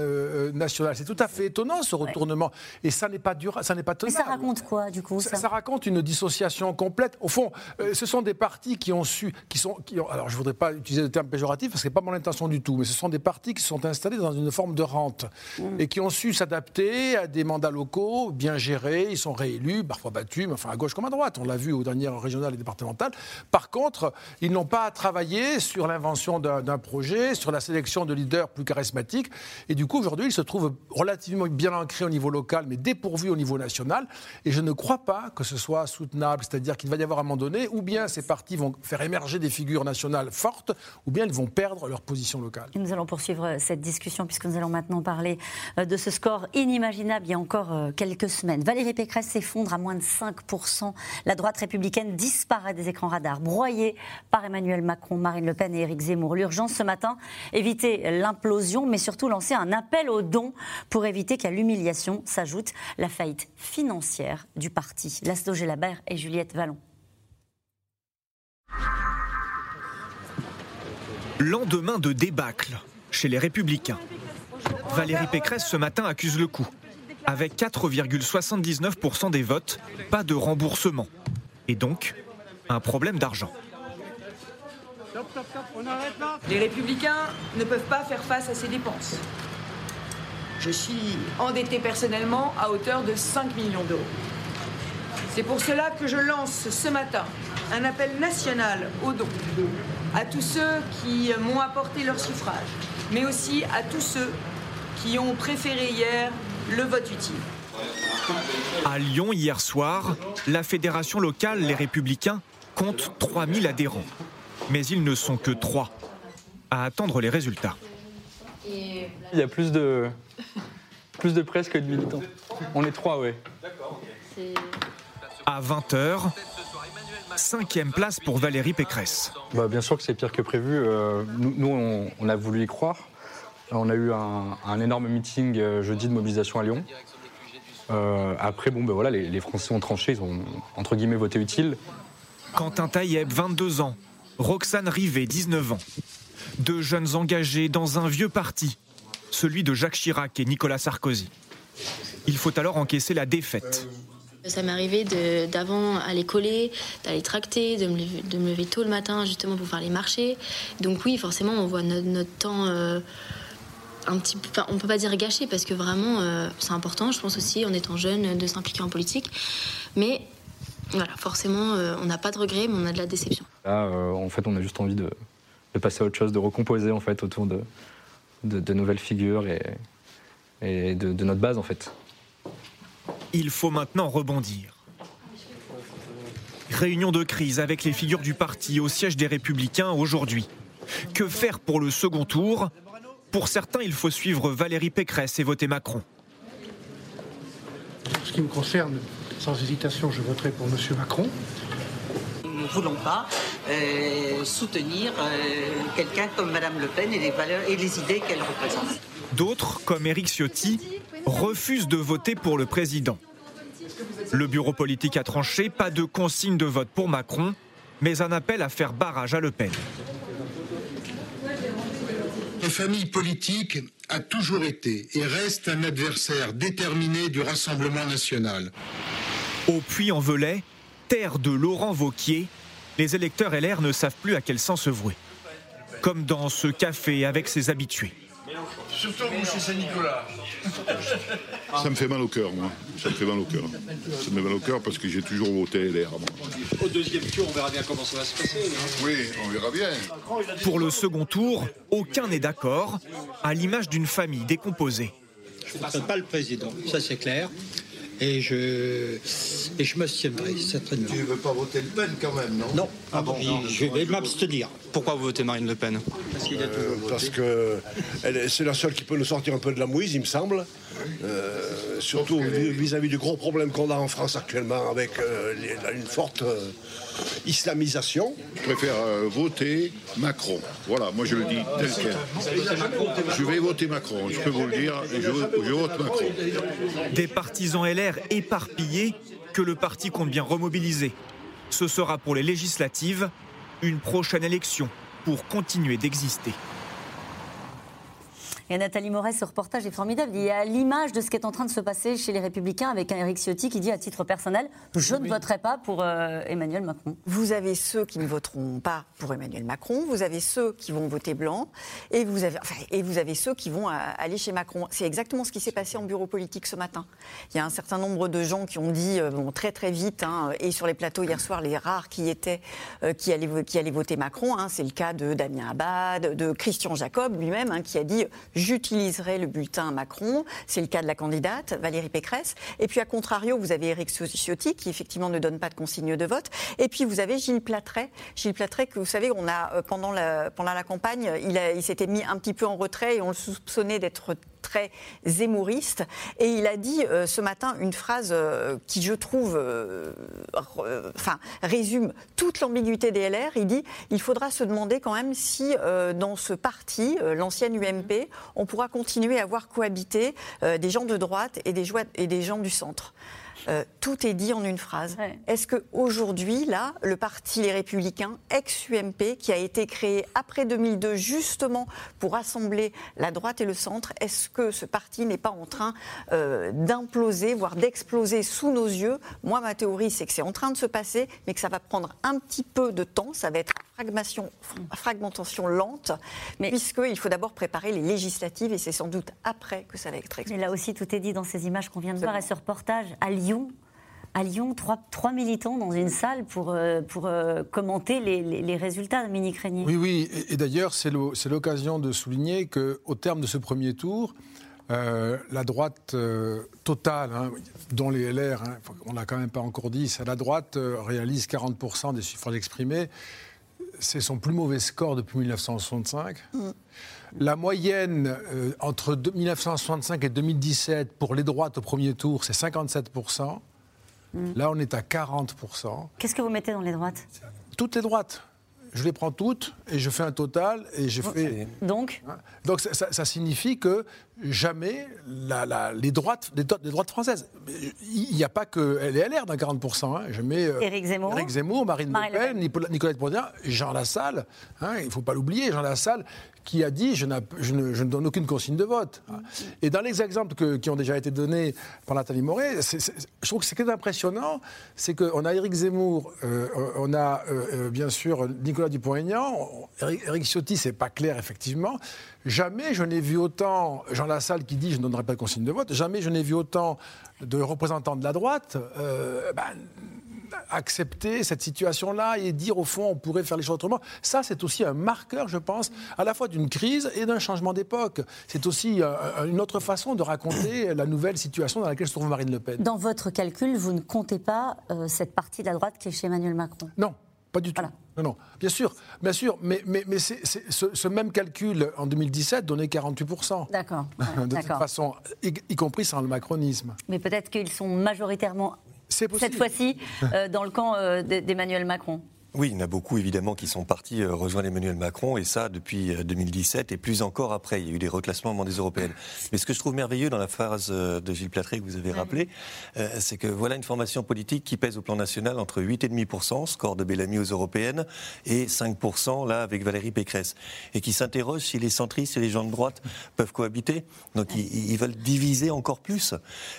national. C'est tout à fait étonnant ce retournement. Et ça n'est pas dur, ça n'est pas Mais tenable. ça raconte quoi, du coup Ça, ça ça raconte une dissociation complète. Au fond, euh, ce sont des partis qui ont su, qui sont, qui ont, alors je voudrais pas utiliser le terme péjoratif parce que c'est pas mon intention du tout, mais ce sont des partis qui se sont installés dans une forme de rente et qui ont su s'adapter à des mandats locaux bien gérés. Ils sont réélus, parfois battus, mais enfin à gauche comme à droite. On l'a vu aux dernières régionales et départementales. Par contre, ils n'ont pas travaillé sur l'invention d'un projet, sur la sélection de leaders plus charismatiques. Et du coup, aujourd'hui, ils se trouvent relativement bien ancrés au niveau local, mais dépourvus au niveau national. Et je ne crois pas que ce soit soutenable. C'est-à-dire qu'il va y avoir à un moment donné, ou bien ces partis vont faire émerger des figures nationales fortes, ou bien ils vont perdre leur position locale. Et nous allons poursuivre cette discussion puisque nous allons maintenant parler euh, de ce score inimaginable il y a encore euh, quelques semaines. Valérie Pécresse s'effondre à moins de 5%. La droite républicaine disparaît des écrans radars, broyée par Emmanuel Macron, Marine Le Pen et Éric Zemmour. L'urgence ce matin, éviter l'implosion, mais surtout lancer un appel aux dons pour éviter qu'à l'humiliation s'ajoute la faillite financière du parti. Laszlo Gelabert et Juliette Vallon. Lendemain de débâcle chez les Républicains. Valérie Pécresse ce matin accuse le coup. Avec 4,79% des votes, pas de remboursement. Et donc, un problème d'argent. Les républicains ne peuvent pas faire face à ces dépenses. Je suis endetté personnellement à hauteur de 5 millions d'euros. C'est pour cela que je lance ce matin un appel national aux dons à tous ceux qui m'ont apporté leur suffrage, mais aussi à tous ceux qui ont préféré hier le vote utile. À Lyon, hier soir, la fédération locale Les Républicains compte 3000 adhérents. Mais ils ne sont que trois à attendre les résultats. Il y a plus de, plus de presse que de militants. On est trois, ouais. À 20h, cinquième place pour Valérie Pécresse. Bah, bien sûr que c'est pire que prévu. Euh, nous, nous, on, on a voulu y croire. On a eu un, un énorme meeting euh, jeudi de mobilisation à Lyon. Euh, après, bon, ben voilà, les, les Français ont tranché, ils ont entre guillemets voté utile. Quentin Taïeb, 22 ans. Roxane Rivet, 19 ans. Deux jeunes engagés dans un vieux parti, celui de Jacques Chirac et Nicolas Sarkozy. Il faut alors encaisser la défaite. Ça m'est arrivé d'avant aller coller, d'aller tracter, de me, lever, de me lever tôt le matin justement pour faire les marchés. Donc oui, forcément, on voit notre, notre temps euh, un petit peu, enfin, on peut pas dire gâché parce que vraiment euh, c'est important, je pense aussi en étant jeune, de s'impliquer en politique. Mais voilà, forcément, euh, on n'a pas de regrets, mais on a de la déception. Là, euh, en fait, on a juste envie de, de passer à autre chose, de recomposer en fait autour de, de, de nouvelles figures et, et de, de notre base en fait. Il faut maintenant rebondir. Réunion de crise avec les figures du parti au siège des Républicains aujourd'hui. Que faire pour le second tour? Pour certains, il faut suivre Valérie Pécresse et voter Macron. En ce qui me concerne, sans hésitation, je voterai pour M. Macron. Nous ne voulons pas euh, soutenir euh, quelqu'un comme Mme Le Pen et les valeurs et les idées qu'elle représente. D'autres, comme Éric Ciotti, refusent de voter pour le président. Le bureau politique a tranché, pas de consigne de vote pour Macron, mais un appel à faire barrage à Le Pen. La famille politique a toujours été et reste un adversaire déterminé du Rassemblement national. Au Puy-en-Velay, terre de Laurent Vauquier, les électeurs LR ne savent plus à quel sens se vouer. Comme dans ce café avec ses habitués. Surtout vous chez Saint-Nicolas. Ça me fait mal au cœur, moi. Ça me fait mal au cœur. Ça me fait mal au cœur parce que j'ai toujours voté LR. moi. Au deuxième tour, on verra bien comment ça va se passer. hein. Oui, on verra bien. Pour le second tour, aucun n'est d'accord, à l'image d'une famille décomposée. Je ne voterai pas le président, ça c'est clair. Et je, et je m'abstiendrai, certainement. Tu ne veux pas voter Le Pen quand même, non? Non, ah bon, je vais m'abstenir. Pourquoi vous votez Marine Le Pen? Parce qu'il y a toujours Euh, parce que c'est la seule qui peut nous sortir un peu de la mouise, il me semble. Euh, surtout vis- vis-à-vis du gros problème qu'on a en France actuellement avec euh, les- une forte euh, islamisation. Je préfère euh, voter Macron. Voilà, moi je le dis tel quel. Je vais voter Macron, je peux vous le dire, et je, je vote Macron. Des partisans LR éparpillés que le parti compte bien remobiliser. Ce sera pour les législatives une prochaine élection pour continuer d'exister. Et Nathalie Moret, ce reportage est formidable. Il est à l'image de ce qui est en train de se passer chez les Républicains avec un Éric Ciotti qui dit à titre personnel Je ne voterai pas pour euh, Emmanuel Macron. Vous avez ceux qui ne voteront pas pour Emmanuel Macron, vous avez ceux qui vont voter blanc, et vous avez, enfin, et vous avez ceux qui vont euh, aller chez Macron. C'est exactement ce qui s'est passé en bureau politique ce matin. Il y a un certain nombre de gens qui ont dit, euh, bon, très très vite, hein, et sur les plateaux hier soir, les rares qui étaient, euh, qui, allaient, qui allaient voter Macron, hein, c'est le cas de Damien Abad, de Christian Jacob lui-même, hein, qui a dit j'utiliserai le bulletin Macron. C'est le cas de la candidate Valérie Pécresse. Et puis à contrario, vous avez Éric Ciotti qui effectivement ne donne pas de consigne de vote. Et puis vous avez Gilles Platret. Gilles Platret que vous savez, on a euh, pendant la campagne, il, il s'était mis un petit peu en retrait et on le soupçonnait d'être très zémouriste. Et il a dit euh, ce matin une phrase euh, qui, je trouve, euh, enfin, résume toute l'ambiguïté des LR. Il dit il faudra se demander quand même si dans ce parti, l'ancienne UMP, on pourra continuer à voir cohabiter des gens de droite et des, joie- et des gens du centre. Euh, tout est dit en une phrase. Est-ce qu'aujourd'hui, là, le parti Les Républicains, ex-UMP, qui a été créé après 2002 justement pour rassembler la droite et le centre, est-ce que ce parti n'est pas en train euh, d'imploser, voire d'exploser sous nos yeux? Moi, ma théorie, c'est que c'est en train de se passer, mais que ça va prendre un petit peu de temps. Ça va être fragmentation, fragmentation lente, puisqu'il faut d'abord préparer les législatives et c'est sans doute après que ça va être explosé. Mais là aussi, tout est dit dans ces images qu'on vient de voir et ce reportage à Lyon. À Lyon, trois, trois militants dans une salle pour, euh, pour euh, commenter les, les- les résultats, Dominique Régnier. Oui, oui. Et, et d'ailleurs, c'est l'o- c'est l'occasion de souligner qu'au terme de ce premier tour, Euh, la droite euh, totale, hein, dont les LR, hein, on l'a quand même pas encore dit, la droite euh, réalise 40% des suffrages exprimés. C'est son plus mauvais score depuis 1965. La moyenne euh, entre deux- 1965 et 2017 pour les droites au premier tour, c'est 57%. Là, on est à 40%. Qu'est-ce que vous mettez dans les droites? Toutes les droites. Je les prends toutes et je fais un total et je fais. Donc Donc ça, ça- ça signifie que jamais la- la- les, droites, les, droites françaises. Il n'y a pas que LR dans 40%. hein. Je mets euh, Éric Zemmour. Éric Zemmour, Marine, Marine Le Pen, Nicolas, Nicolas Dupont-Aignan, Jean Lassalle. hein, il ne faut pas l'oublier, Jean Lassalle qui a dit je, ne, je ne donne aucune consigne de vote. hein. Et dans les exemples que- qui ont déjà été donnés par Nathalie Moret, je trouve que ce qui est impressionnant, c'est qu'on a Éric Zemmour, euh, on a euh, euh, bien sûr Nicolas Dupont-Aignan, Éric Ciotti, c'est pas clair effectivement. Jamais je n'ai vu autant Jean Lassalle qui dit je ne donnerai pas de consigne de vote, jamais je n'ai vu autant de représentants de la droite euh, ben, accepter cette situation-là et dire au fond on pourrait faire les choses autrement. Ça, c'est aussi un marqueur, je pense, à la fois d'une crise et d'un changement d'époque. C'est aussi euh, une autre façon de raconter la nouvelle situation dans laquelle se trouve Marine Le Pen. Dans votre calcul, vous ne comptez pas euh, cette partie de la droite qui est chez Emmanuel Macron? Non, pas du tout. Non, non, bien sûr, bien sûr, mais, mais, mais c'est- c'est- ce, ce même calcul en 2017 donnait 48%. D'accord. ouais, de toute d'accord. façon, y, y compris sans le macronisme. Mais peut-être qu'ils sont majoritairement, C'est cette fois-ci, euh, dans le camp euh, d'Emmanuel Macron. Oui, il y en a beaucoup évidemment qui sont partis euh, rejoindre Emmanuel Macron et ça depuis euh, 2017 et plus encore après. Il y a eu des reclassements au moment des européennes. Mais ce que je trouve merveilleux dans la phrase euh, de Gilles Platré que vous avez rappelé, euh, c'est que voilà une formation politique qui pèse au plan national entre 8,5%, score de Bellamy aux européennes, et 5% là avec Valérie Pécresse. Et qui s'interroge si les centristes et les gens de droite peuvent cohabiter. Donc ils, ils veulent diviser encore plus.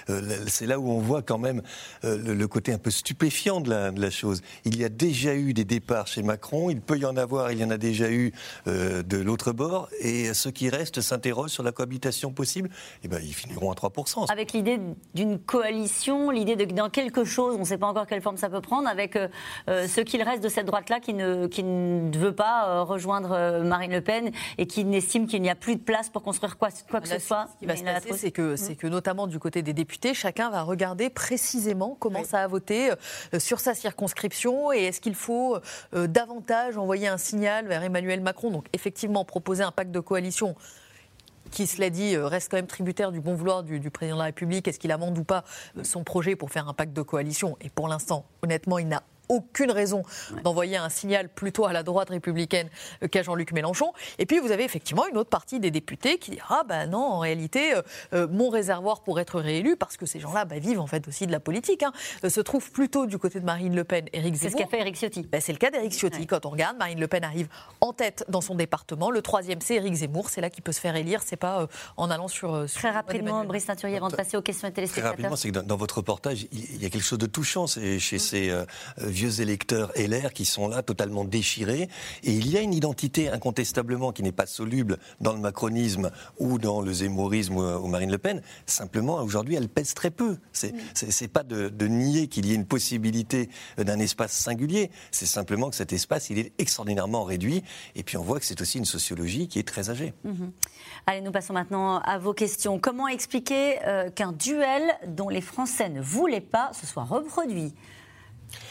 Euh, c'est là où on voit quand même euh, le, le côté un peu stupéfiant de la, de la chose. Il y a déjà eu des départs chez Macron, il peut y en avoir, il y en a déjà eu euh, de l'autre bord, et ceux qui restent s'interrogent sur la cohabitation possible, et ben ils finiront à 3%. Avec l'idée d'une coalition, l'idée de dans quelque chose, on ne sait pas encore quelle forme ça peut prendre, avec euh, euh, ce qu'il reste de cette droite-là qui ne, qui ne veut pas euh, rejoindre euh, Marine Le Pen et qui estime qu'il n'y a plus de place pour construire quoi, quoi que Là, ce soit. Ce qui va se passer, c'est que, c'est que notamment du côté des députés, chacun va regarder précisément comment ça a voté sur sa circonscription et est-ce qu'il faut euh, davantage envoyer un signal vers Emmanuel Macron. Donc effectivement, proposer un pacte de coalition qui, cela dit, euh, reste quand même tributaire du bon vouloir du, du président de la République. Est-ce qu'il amende ou pas euh, son projet pour faire un pacte de coalition? Et pour l'instant, honnêtement, il n'a aucune raison d'envoyer un signal plutôt à la droite républicaine qu'à Jean-Luc Mélenchon. Et puis vous avez effectivement une autre partie des députés qui dira bah non, en réalité, euh, euh, mon réservoir pour être réélu, parce que ces gens-là bah, vivent en fait aussi de la politique, hein, euh, se trouve plutôt du côté de Marine Le Pen, Éric C'est Zemmour. ce qu'a fait Éric Ciotti. Bah, c'est le cas d'Éric Ciotti. Quand on regarde, Marine Le Pen arrive en tête dans son département. Le troisième, c'est Éric Zemmour. C'est là qu'il peut se faire élire. C'est pas euh, en allant sur. sur Très rapidement, Brice Teinturier, avant de passer aux questions des Très rapidement, c'est que dans, dans votre reportage, il y a quelque chose de touchant c'est chez ces euh, vieux électeurs LR qui sont là totalement déchirés. Et il y a une identité incontestablement qui n'est pas soluble dans le macronisme ou dans le zémourisme ou, ou Marine Le Pen. Simplement, aujourd'hui, elle pèse très peu. C'est c'est pas de, de nier qu'il y ait une possibilité d'un espace singulier. C'est simplement que cet espace, il est extraordinairement réduit. Et puis on voit que c'est aussi une sociologie qui est très âgée. Mhm. Allez, nous passons maintenant à vos questions. Comment expliquer euh, qu'un duel dont les Français ne voulaient pas se soit reproduit?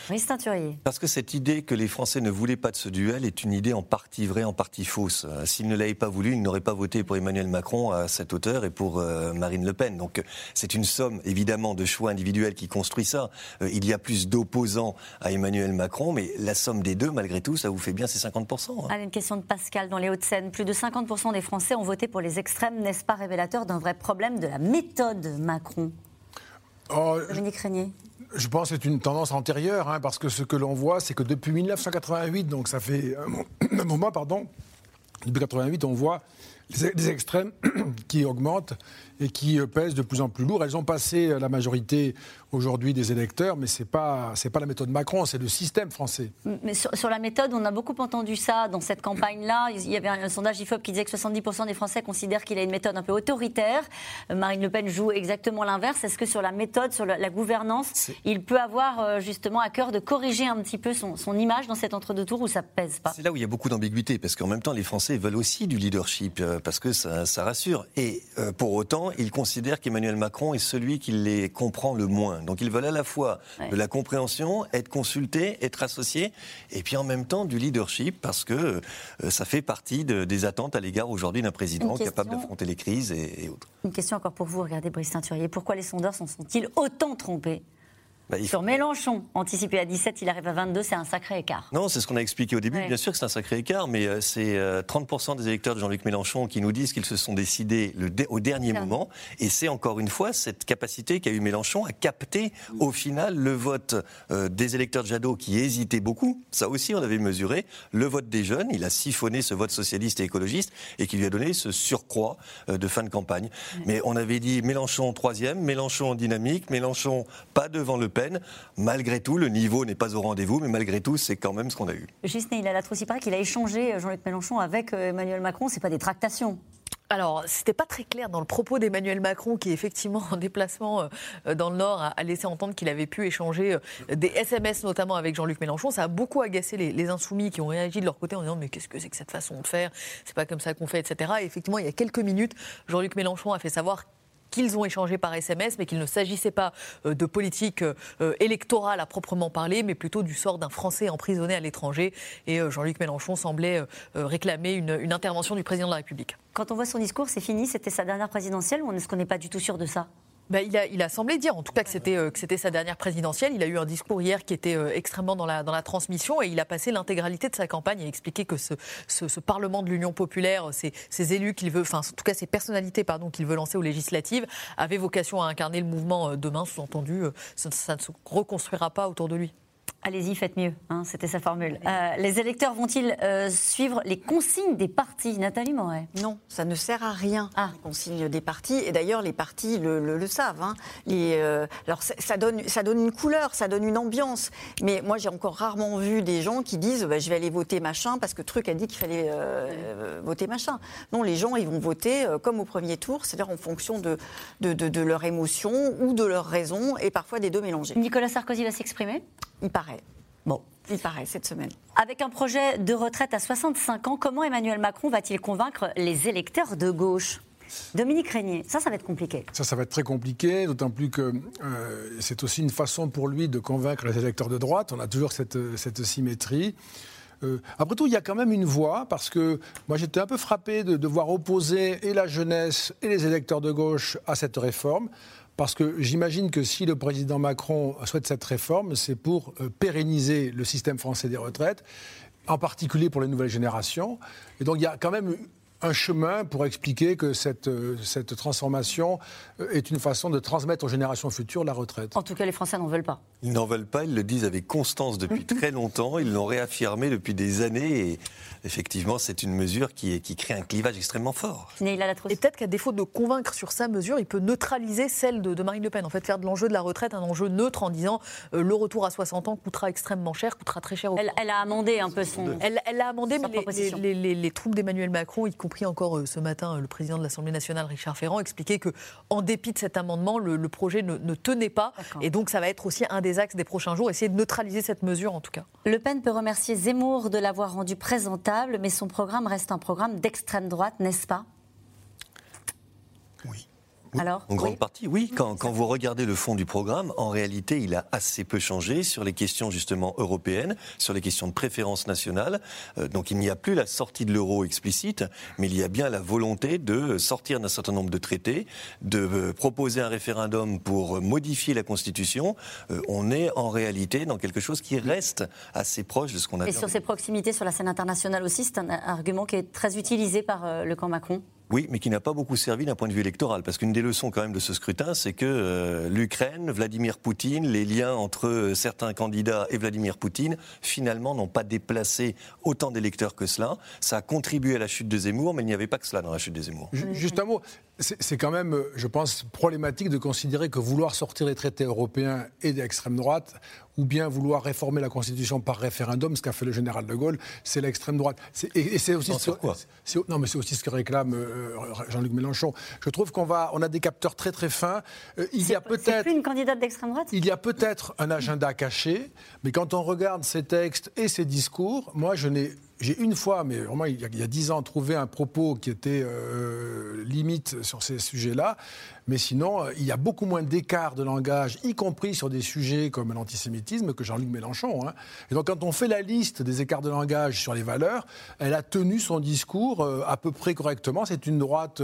Brice Teinturier. Parce que cette idée que les Français ne voulaient pas de ce duel est une idée en partie vraie, en partie fausse. Euh, S'ils ne l'avaient pas voulu, ils n'auraient pas voté pour Emmanuel Macron à cette hauteur et pour euh, Marine Le Pen. Donc c'est une somme évidemment de choix individuels qui construit ça. Euh, il y a plus d'opposants à Emmanuel Macron, mais la somme des deux, malgré tout, ça vous fait bien ces 50%. hein. Allez, une question de Pascal dans les Hauts-de-Seine. Plus de 50% des Français ont voté pour les extrêmes. N'est-ce pas révélateur d'un vrai problème de la méthode Macron? Oh, Dominique Régnier Je pense que c'est une tendance antérieure, hein, parce que ce que l'on voit, c'est que depuis 1988, donc ça fait un, mo- un moment, pardon, depuis 1988, on voit les extrêmes qui augmentent et qui pèsent de plus en plus lourd. Elles ont passé euh, la majorité aujourd'hui des électeurs, mais ce n'est pas, c'est pas la méthode Macron, c'est le système français. Mais sur, sur la méthode, on a beaucoup entendu ça dans cette campagne-là. Il y avait un, un sondage IFOP qui disait que 70% des Français considèrent qu'il a une méthode un peu autoritaire. Euh, Marine Le Pen joue exactement l'inverse. Est-ce que sur la méthode, sur la, la gouvernance, il peut avoir euh, justement à cœur de corriger un petit peu son, son image dans cet entre-deux tours où ça pèse pas? C'est là où il y a beaucoup d'ambiguïté, parce qu'en même temps, les Français Français veulent aussi du leadership euh, parce que ça, ça rassure. Et euh, pour autant, ils considèrent qu'Emmanuel Macron est celui qui les comprend le moins. Donc ils veulent à la fois Ouais. de la compréhension, être consultés, être associés, et puis en même temps du leadership parce que euh, ça fait partie de- des attentes à l'égard aujourd'hui d'un président capable d'affronter les crises et, et autres. Une question encore pour vous, regardez Brice Teinturier. Pourquoi les sondeurs s'en sont-ils autant trompés? Bah, Sur Mélenchon, anticipé à 17, il arrive à 22, c'est un sacré écart. Non, c'est ce qu'on a expliqué au début. Ouais. Bien sûr que c'est un sacré écart, mais euh, c'est euh, 30% des électeurs de Jean-Luc Mélenchon qui nous disent qu'ils se sont décidés le dé- au dernier moment. Et c'est encore une fois cette capacité qu'a eu Mélenchon à capter au final le vote euh, des électeurs de Jadot qui hésitaient beaucoup. Ça aussi, on avait mesuré. Le vote des jeunes, il a siphonné ce vote socialiste et écologiste et qui lui a donné ce surcroît euh, de fin de campagne. Mais on avait dit Mélenchon troisième, Mélenchon en dynamique, Mélenchon pas devant Le Pen. Malgré tout, le niveau n'est pas au rendez-vous, mais malgré tout, c'est quand même ce qu'on a eu. Gisné, il a la trousse, il paraît qu'il a échangé euh, Jean-Luc Mélenchon avec euh, Emmanuel Macron, c'est pas des tractations. Alors, c'était pas très clair dans le propos d'Emmanuel Macron, qui effectivement, en déplacement euh, dans le Nord, a laissé entendre qu'il avait pu échanger des SMS, notamment avec Jean-Luc Mélenchon. Ça a beaucoup agacé les, les insoumis qui ont réagi de leur côté en disant mais qu'est-ce que c'est que cette façon de faire? C'est pas comme ça qu'on fait, etc. Et effectivement, il y a quelques minutes, Jean-Luc Mélenchon a fait savoir qu'ils ont échangé par SMS, mais qu'il ne s'agissait pas euh, de politique euh, euh, électorale à proprement parler, mais plutôt du sort d'un Français emprisonné à l'étranger. Et Jean-Luc Mélenchon semblait réclamer une, une intervention du président de la République. Quand on voit son discours, c'est fini, c'était sa dernière présidentielle ou est-ce qu'on n'est pas du tout sûr de ça? Bah, il, a, semblé dire, en tout cas, que c'était euh, que c'était sa dernière présidentielle. Il a eu un discours hier qui était euh, extrêmement dans la, transmission et il a passé l'intégralité de sa campagne à expliquer que ce, Parlement de l'Union populaire, ces, élus qu'il veut, enfin, en tout cas, ces personnalités pardon, qu'il veut lancer aux législatives, avaient vocation à incarner le mouvement euh, demain. Sous-entendu, ça ne se reconstruira pas autour de lui. Allez-y, faites mieux, hein, c'était sa formule. Euh, les électeurs vont-ils euh, suivre les consignes des partis Nathalie Moret? Non, ça ne sert à rien, Ah. les consignes des partis. Et d'ailleurs, les partis le, le- le savent. hein. Les, euh, alors, ça, ça donne, ça donne une couleur, ça donne une ambiance. Mais moi, j'ai encore rarement vu des gens qui disent bah, Je vais aller voter machin parce que Truc a dit qu'il fallait voter machin. Non, les gens, ils vont voter comme au premier tour, c'est-à-dire en fonction de, de, de- de leur émotion ou de leur raison, et parfois des deux mélangés. Nicolas Sarkozy va s'exprimer? Il paraît. Bon. Il paraît cette semaine. Avec un projet de retraite à 65 ans, comment Emmanuel Macron va-t-il convaincre les électeurs de gauche? Dominique Régnier, ça, ça va être compliqué. Ça, ça va être très compliqué, d'autant plus que euh, c'est aussi une façon pour lui de convaincre les électeurs de droite. On a toujours cette, cette symétrie. Euh, après tout, il y a quand même une voix, parce que moi j'étais un peu frappé de, de voir opposer et la jeunesse et les électeurs de gauche à cette réforme. Parce que j'imagine que si le président Macron souhaite cette réforme, c'est pour euh, pérenniser le système français des retraites, en particulier pour les nouvelles générations. Et donc il y a quand même un chemin pour expliquer que cette, euh, cette transformation euh, est une façon de transmettre aux générations futures la retraite. En tout cas, les Français n'en veulent pas. Ils n'en veulent pas, ils le disent avec constance depuis très longtemps, ils l'ont réaffirmé depuis des années et effectivement c'est une mesure qui, qui crée un clivage extrêmement fort. Et peut-être qu'à défaut de convaincre sur sa mesure, il peut neutraliser celle de, de Marine Le Pen. En fait, faire de l'enjeu de la retraite un enjeu neutre en disant euh, le retour à 60 ans coûtera extrêmement cher, coûtera très cher au Elle, elle a amendé un peu son. Elle elle l'a amendé, mais les- les, proposition. les- les- les troupes d'Emmanuel Macron, y compris encore euh, ce matin euh, le président de l'Assemblée nationale, Richard Ferrand, expliquaient que, en dépit de cet amendement, le, le projet ne, ne tenait pas. Et donc, ça va être aussi un des axes des prochains jours, essayer de neutraliser cette mesure, en tout cas. Le Pen peut remercier Zemmour de l'avoir rendu présentable, mais son programme reste un programme d'extrême droite, n'est-ce pas? Oui. Alors En grande oui. partie, oui. Quand, quand vous regardez le fond du programme, en réalité, il a assez peu changé sur les questions justement européennes, sur les questions de préférence nationale. Euh, donc il n'y a plus la sortie de l'euro explicite, mais il y a bien la volonté de sortir d'un certain nombre de traités, de euh, proposer un référendum pour modifier la Constitution. Euh, on est en réalité dans quelque chose qui reste assez proche de ce qu'on a Et sur ses proximités sur la scène internationale aussi, c'est un argument qui est très utilisé par euh, le camp Macron. Oui, mais qui n'a pas beaucoup servi d'un point de vue électoral. Parce qu'une des leçons quand même de ce scrutin, c'est que euh, l'Ukraine, Vladimir Poutine, les liens entre euh, certains candidats et Vladimir Poutine, finalement, n'ont pas déplacé autant d'électeurs que cela. Ça a contribué à la chute de Zemmour, mais il n'y avait pas que cela dans la chute de Zemmour. Ju- Juste un mot, c'est quand même, je pense, problématique de considérer que vouloir sortir des traités européens et d'extrême droite, ou bien vouloir réformer la Constitution par référendum, ce qu'a fait le général de Gaulle, c'est l'extrême droite. C'est- Et, et c'est aussi, Non, ce non, mais c'est aussi ce que réclame euh, Jean-Luc Mélenchon. Je trouve qu'on va, on a des capteurs très très fins. Euh, il y a C'est peut-être plus une candidate d'extrême droite? il y a peut-être un agenda caché, mais quand on regarde ces textes et ces discours, moi je n'ai j'ai une fois, mais vraiment il y a dix ans, trouvé un propos qui était euh, limite sur ces sujets-là. Mais sinon, euh, il y a beaucoup moins d'écart de langage, y compris sur des sujets comme l'antisémitisme, que Jean-Luc Mélenchon. Hein. Et donc, quand on fait la liste des écarts de langage sur les valeurs, elle a tenu son discours euh, à peu près correctement. C'est une droite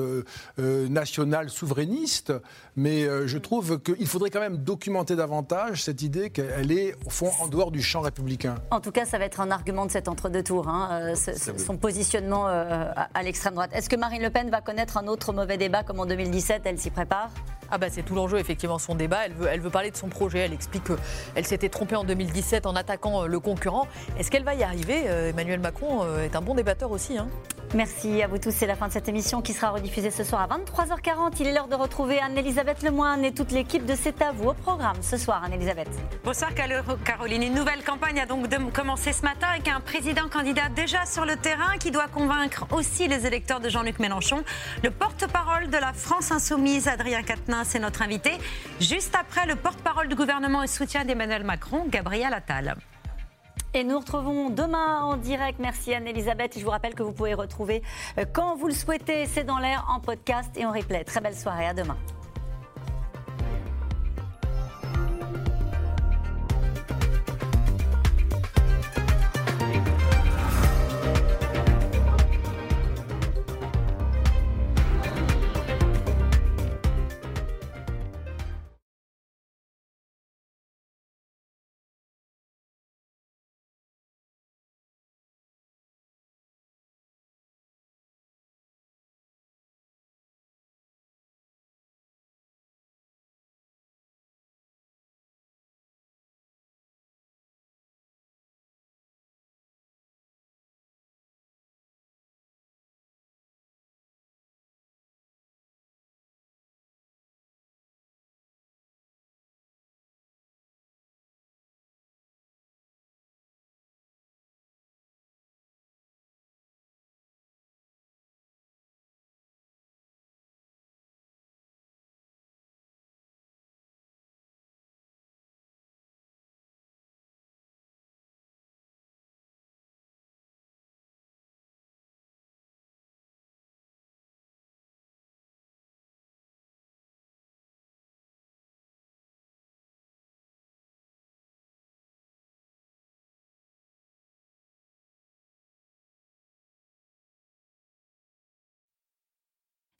nationale souverainiste, mais je trouve qu'il faudrait quand même documenter davantage cette idée qu'elle est, au fond, en dehors du champ républicain. En tout cas, ça va être un argument de cet entre-deux tours. Hein. Euh, son positionnement euh, à, l'extrême droite. Est-ce que Marine Le Pen va connaître un autre mauvais débat comme en 2017 Elle s'y prépare? Ah bah c'est tout l'enjeu effectivement son débat. Elle veut, elle veut parler de son projet. Elle explique qu'elle s'était trompée en 2017 en attaquant euh, le concurrent. Est-ce qu'elle va y arriver Emmanuel Macron est un bon débatteur aussi. Hein. Merci à vous tous. C'est la fin de cette émission qui sera rediffusée ce soir à 23h40. Il est l'heure de retrouver Anne-Elisabeth Lemoine et toute l'équipe de C'est à vous au programme ce soir, Anne-Elisabeth. Bonsoir Caroline. Une nouvelle campagne a donc commencé ce matin avec un président candidat déjà sur le terrain qui doit convaincre aussi les électeurs de Jean-Luc Mélenchon. Le porte-parole de la France Insoumise, Adrien Quatennens, c'est notre invité. Juste après, le porte-parole du gouvernement et soutien d'Emmanuel Macron, Gabriel Attal. Et nous retrouvons demain en direct. Merci Anne-Elisabeth. Je vous rappelle que vous pouvez retrouver euh, quand vous le souhaitez, c'est dans l'air en podcast et en replay. Très belle soirée. À demain.